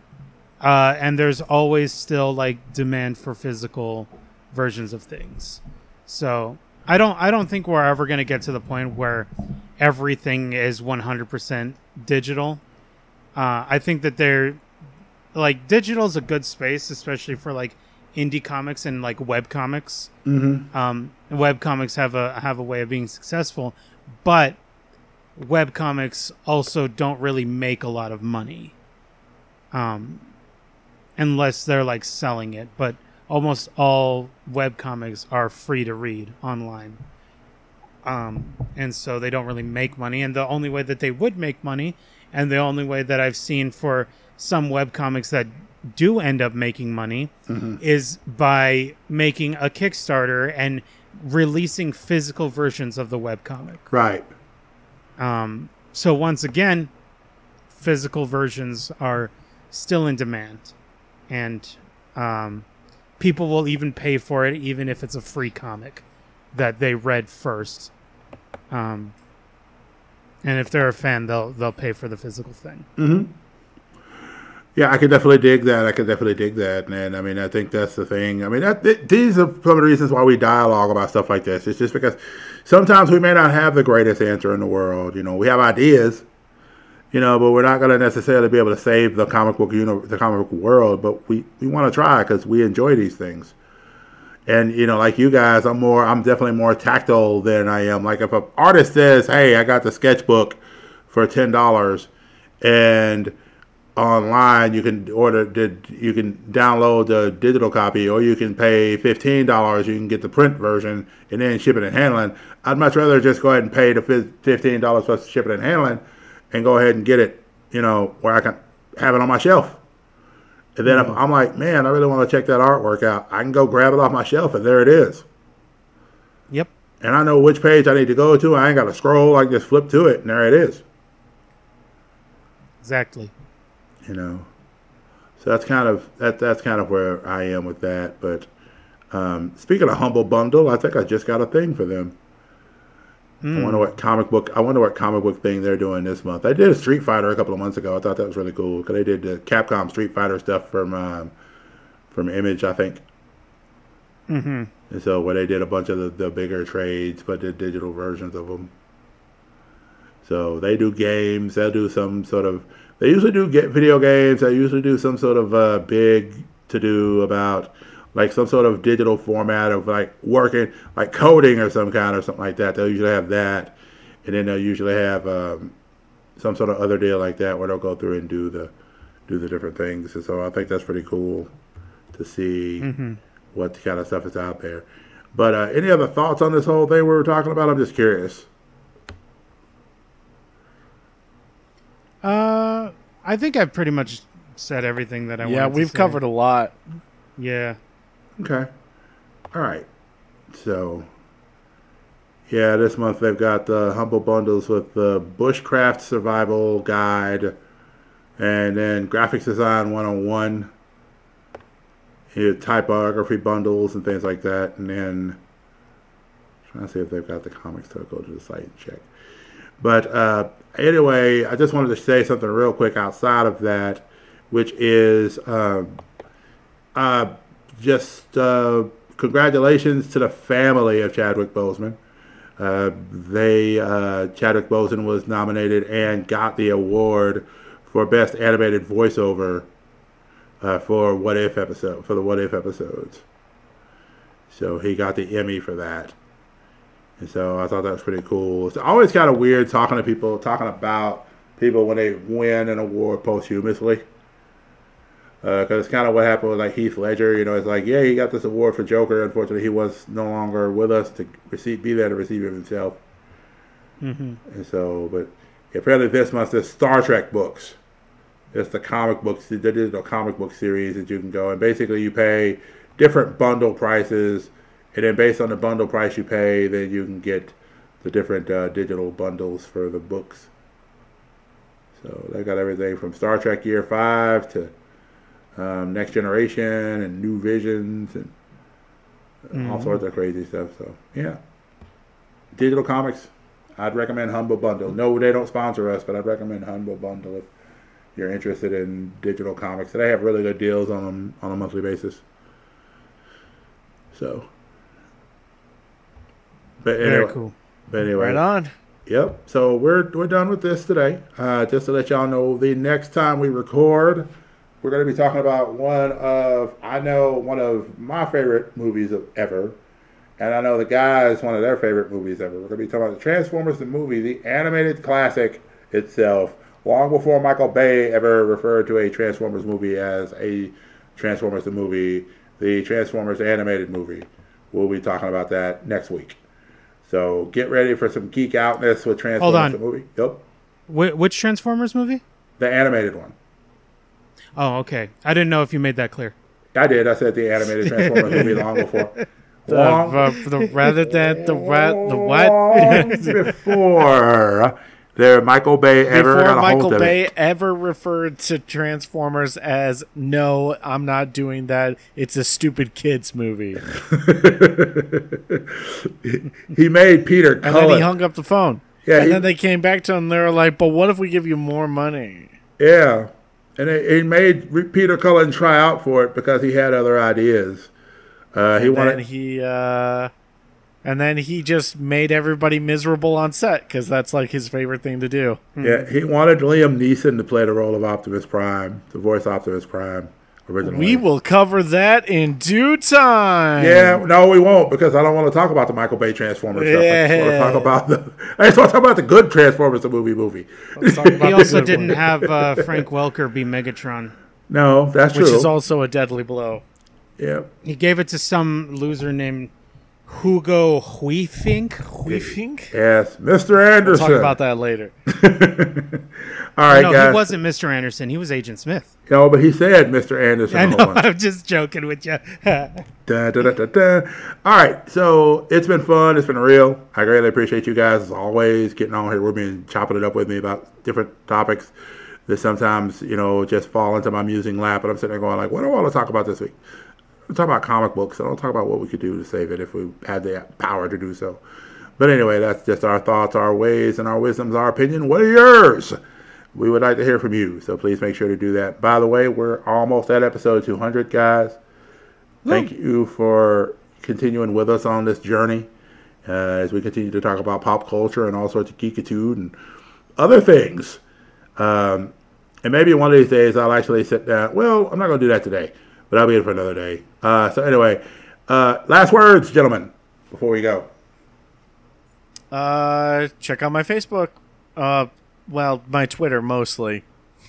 Speaker 3: Uh, and there's always still like demand for physical versions of things. So I don't I don't think we're ever gonna get to the point where everything is 100% digital. Uh, I think that they're like digital is a good space, especially for like indie comics and like web comics. Mm-hmm. Um, web comics have a have a way of being successful, but web comics also don't really make a lot of money, um, unless they're like selling it. But almost all web comics are free to read online um, and so they don't really make money. And the only way that they would make money, and the only way that I've seen for some web comics that do end up making money, is by making a Kickstarter and releasing physical versions of the web comic.
Speaker 2: Right.
Speaker 3: Um, so once again, physical versions are still in demand, and um, people will even pay for it, even if it's a free comic that they read first. Um, and if they're a fan, they'll they'll pay for the physical thing.
Speaker 2: Yeah, I could definitely dig that. I could definitely dig that, and I mean, I think that's the thing. I mean, that, th- these are some of the reasons why we dialogue about stuff like this. It's just because sometimes we may not have the greatest answer in the world. You know, we have ideas, you know, but we're not going to necessarily be able to save the comic book the comic book world. But we we want to try because we enjoy these things. And you know, like you guys, I'm more, I'm definitely more tactile than I am. Like if an artist says, "Hey, I got the sketchbook for ten dollars," and online. You can order did you can download the digital copy, or you can pay fifteen dollars. You can get the print version and then shipping and handling. I'd much rather just go ahead and pay the fifteen dollars plus shipping and handling, and go ahead and get it. You know where I can have it on my shelf. And then if mm-hmm. I'm like, man, I really want to check that artwork out, I can go grab it off my shelf, and there it is.
Speaker 3: Yep.
Speaker 2: And I know which page I need to go to. I ain't got to scroll. I can just flip to it, and there it is.
Speaker 3: Exactly.
Speaker 2: You know so that's kind of that that's kind of where i am with that but um, speaking of humble bundle i think i just got a thing for them i wonder what comic book i wonder what comic book thing they're doing this month i did a street fighter a couple of months ago i thought that was really cool because they did the capcom street fighter stuff from um, from image i think
Speaker 3: Mm-hmm.
Speaker 2: and so where they did a bunch of the, the bigger trades but did digital versions of them so they do games. They'll do some sort of. They usually do get video games. They usually do some sort of uh, big to do about like some sort of digital format of like working like coding or some kind or something like that. They'll usually have that, and then they'll usually have um, some sort of other deal like that where they'll go through and do the do the different things. And so I think that's pretty cool to see what kind of stuff is out there. But uh, any other thoughts on this whole thing we were talking about? I'm just curious.
Speaker 3: Uh, I think I've pretty much said everything that I
Speaker 4: yeah,
Speaker 3: wanted to
Speaker 4: Yeah,
Speaker 3: we've
Speaker 4: covered a lot.
Speaker 3: Yeah.
Speaker 2: Okay. All right. So, yeah, this month they've got the humble bundles with the Bushcraft Survival Guide and then Graphics Design 101, here, typography bundles and things like that. And then, trying to see if they've got the comics to go to the site and check. But uh, anyway, I just wanted to say something real quick outside of that, which is um, uh, just uh, congratulations to the family of Chadwick Boseman. Uh, they uh, Chadwick Boseman was nominated and got the award for best animated voiceover uh, for What If episode for the What If episodes. So he got the Emmy for that. And so I thought that was pretty cool. It's always kind of weird talking to people, talking about people when they win an award posthumously. Because it's kind of what happened with like Heath Ledger. You know, it's like, yeah, he got this award for Joker. Unfortunately, he was no longer with us to receive, be there to receive it himself.
Speaker 3: Mm-hmm.
Speaker 2: And so, but apparently this month there's Star Trek books. It's the comic books, the digital comic book series that you can go and basically you pay different bundle prices, and then based on the bundle price you pay, then you can get the different uh, digital bundles for the books. So they got everything from Star Trek Year Five to um, Next Generation and New Visions and uh, all sorts of crazy stuff. So yeah, digital comics. I'd recommend Humble Bundle. No, they don't sponsor us, but I'd recommend Humble Bundle if you're interested in digital comics. They have really good deals on them on a monthly basis. So, but
Speaker 3: Very
Speaker 2: anyway,
Speaker 3: cool.
Speaker 2: but anyway,
Speaker 4: Right on.
Speaker 2: Yep. So we're we're done with this today. Uh, just to let y'all know, the next time we record, we're going to be talking about one of I know one of my favorite movies of ever, and I know the guys one of their favorite movies ever. We're going to be talking about the Transformers the movie, the animated classic itself. Long before Michael Bay ever referred to a Transformers movie as a Transformers the movie, the Transformers animated movie. We'll be talking about that next week. So get ready for some geek outness with Transformers
Speaker 3: on.
Speaker 2: the movie. Yep,
Speaker 3: Wh- which Transformers movie?
Speaker 2: the animated one.
Speaker 3: Oh, okay. I didn't know if you made that clear.
Speaker 2: I did. I said the animated Transformers movie long before.
Speaker 4: The,
Speaker 2: Long,
Speaker 4: the, the rather than the rat the what
Speaker 2: long before there Michael Bay ever
Speaker 4: before
Speaker 2: got a
Speaker 4: Michael
Speaker 2: hold of
Speaker 4: Bay
Speaker 2: it.
Speaker 4: ever referred to Transformers as no, I'm not doing that. It's a stupid kids movie.
Speaker 2: He made Peter
Speaker 4: And then he hung up the phone.
Speaker 2: Yeah,
Speaker 4: and
Speaker 2: he-
Speaker 4: then they came back to him. and They were like, "But what if we give you more money?"
Speaker 2: Yeah, and it made Peter Cullen try out for it because he had other ideas. Uh, he
Speaker 4: And
Speaker 2: wanted
Speaker 4: then he, uh, and then he just made everybody miserable on set because that's like his favorite thing to do.
Speaker 2: Yeah, he wanted Liam Neeson to play the role of Optimus Prime, to voice Optimus Prime, originally.
Speaker 4: We will cover that in due time.
Speaker 2: Yeah, no, we won't because I don't want to talk about the Michael Bay Transformers stuff. I just want to
Speaker 4: Yeah.
Speaker 2: talk about the. I just want to talk about the good Transformers the movie movie.
Speaker 4: Let's talk about
Speaker 3: He also didn't
Speaker 4: one,
Speaker 3: have uh, Frank Welker be Megatron.
Speaker 2: No, that's
Speaker 4: which
Speaker 2: true.
Speaker 4: Which is also a deadly blow.
Speaker 2: yeah,
Speaker 3: He gave it to some loser named Hugo
Speaker 4: Weaving. Think.
Speaker 2: yes, Mr. Anderson.
Speaker 4: We'll Talk about that later.
Speaker 2: All right,
Speaker 3: no,
Speaker 2: guys.
Speaker 3: he wasn't Mr. Anderson. He was Agent Smith.
Speaker 2: No, but he said Mr. Anderson.
Speaker 3: I know. I'm just joking with you.
Speaker 2: Da, da, da, da, da. All right, so it's been fun. It's been real. I greatly appreciate you guys as always getting on here with me and chopping it up with me about different topics that sometimes you know just fall into my musing lap. And I'm sitting there going like, what do I want to talk about this week? We talk about comic books. I don't talk about what we could do to save it if we had the power to do so. But anyway, that's just our thoughts, our ways, and our wisdoms, our opinion. What are yours? We would like to hear from you, so please make sure to do that. By the way, we're almost at episode 200, guys. Thank you for continuing with us on this journey uh, as we continue to talk about pop culture and all sorts of geekitude and other things. Um, and maybe one of these days I'll actually sit down. Well, I'm not going to do that today, but I'll be in for another day. Uh, so anyway, uh, last words, gentlemen, before we go.
Speaker 4: Uh, check out my Facebook. Uh, well, my Twitter mostly.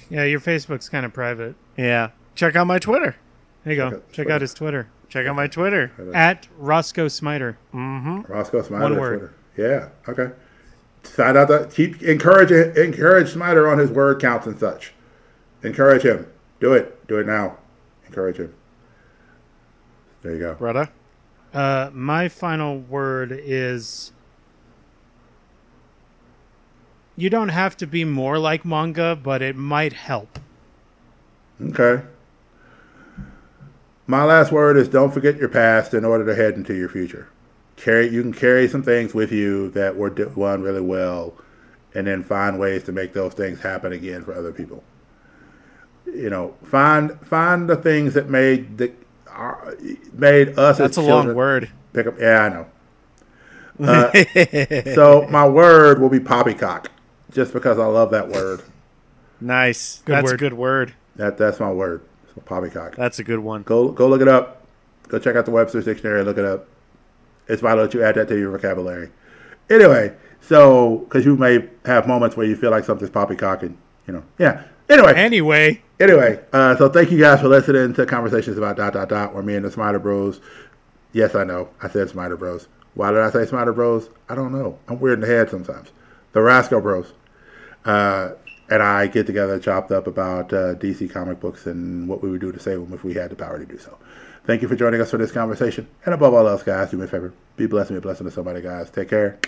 Speaker 3: yeah, your Facebook's kind of private.
Speaker 4: Yeah. Check out my Twitter.
Speaker 3: There you
Speaker 2: Check
Speaker 3: go.
Speaker 2: out
Speaker 3: Check out his Twitter.
Speaker 4: Check out my Twitter.
Speaker 3: At Roscoe Smiter.
Speaker 2: Roscoe Smider.
Speaker 3: One word.
Speaker 2: Twitter. Yeah. Okay. Sign out that keep encourage encourage Smiter on his word counts and such. Encourage him. Do it. Do it now. Encourage him. There you go.
Speaker 4: Brother.
Speaker 3: Uh, my final word is you don't have to be more like manga, but it might help.
Speaker 2: Okay. My last word is don't forget your past in order to head into your future. Carry you can carry some things with you that were done really well, and then find ways to make those things happen again for other people. You know, find find the things that made the are, made us
Speaker 4: That's a long word.
Speaker 2: pick up. Yeah, I know. Uh, so my word will be poppycock, just because I love that word.
Speaker 4: Nice.
Speaker 3: Good
Speaker 4: That's a
Speaker 3: word.
Speaker 4: good word.
Speaker 2: That that's my word. So poppycock.
Speaker 4: That's a good one.
Speaker 2: Go go look it up. Go check out the Webster's Dictionary and look it up. It's vital that you add that to your vocabulary. Anyway, so because you may have moments where you feel like something's poppycocking, you know. Yeah. Anyway,
Speaker 3: Anyway,
Speaker 2: anyway. Uh, so thank you guys for listening to conversations about dot dot dot. Where me and the Smider Bros. Yes, I know. I said Smider Bros. Why did I say Smider Bros? I don't know. I'm weird in the head sometimes. The Rascal Bros. Uh, and I get together chopped up about uh, DC comic books and what we would do to save them if we had the power to do so. Thank you for joining us for this conversation. And above all else, guys, do me a favor. Be blessed and be a blessing to somebody, guys. Take care.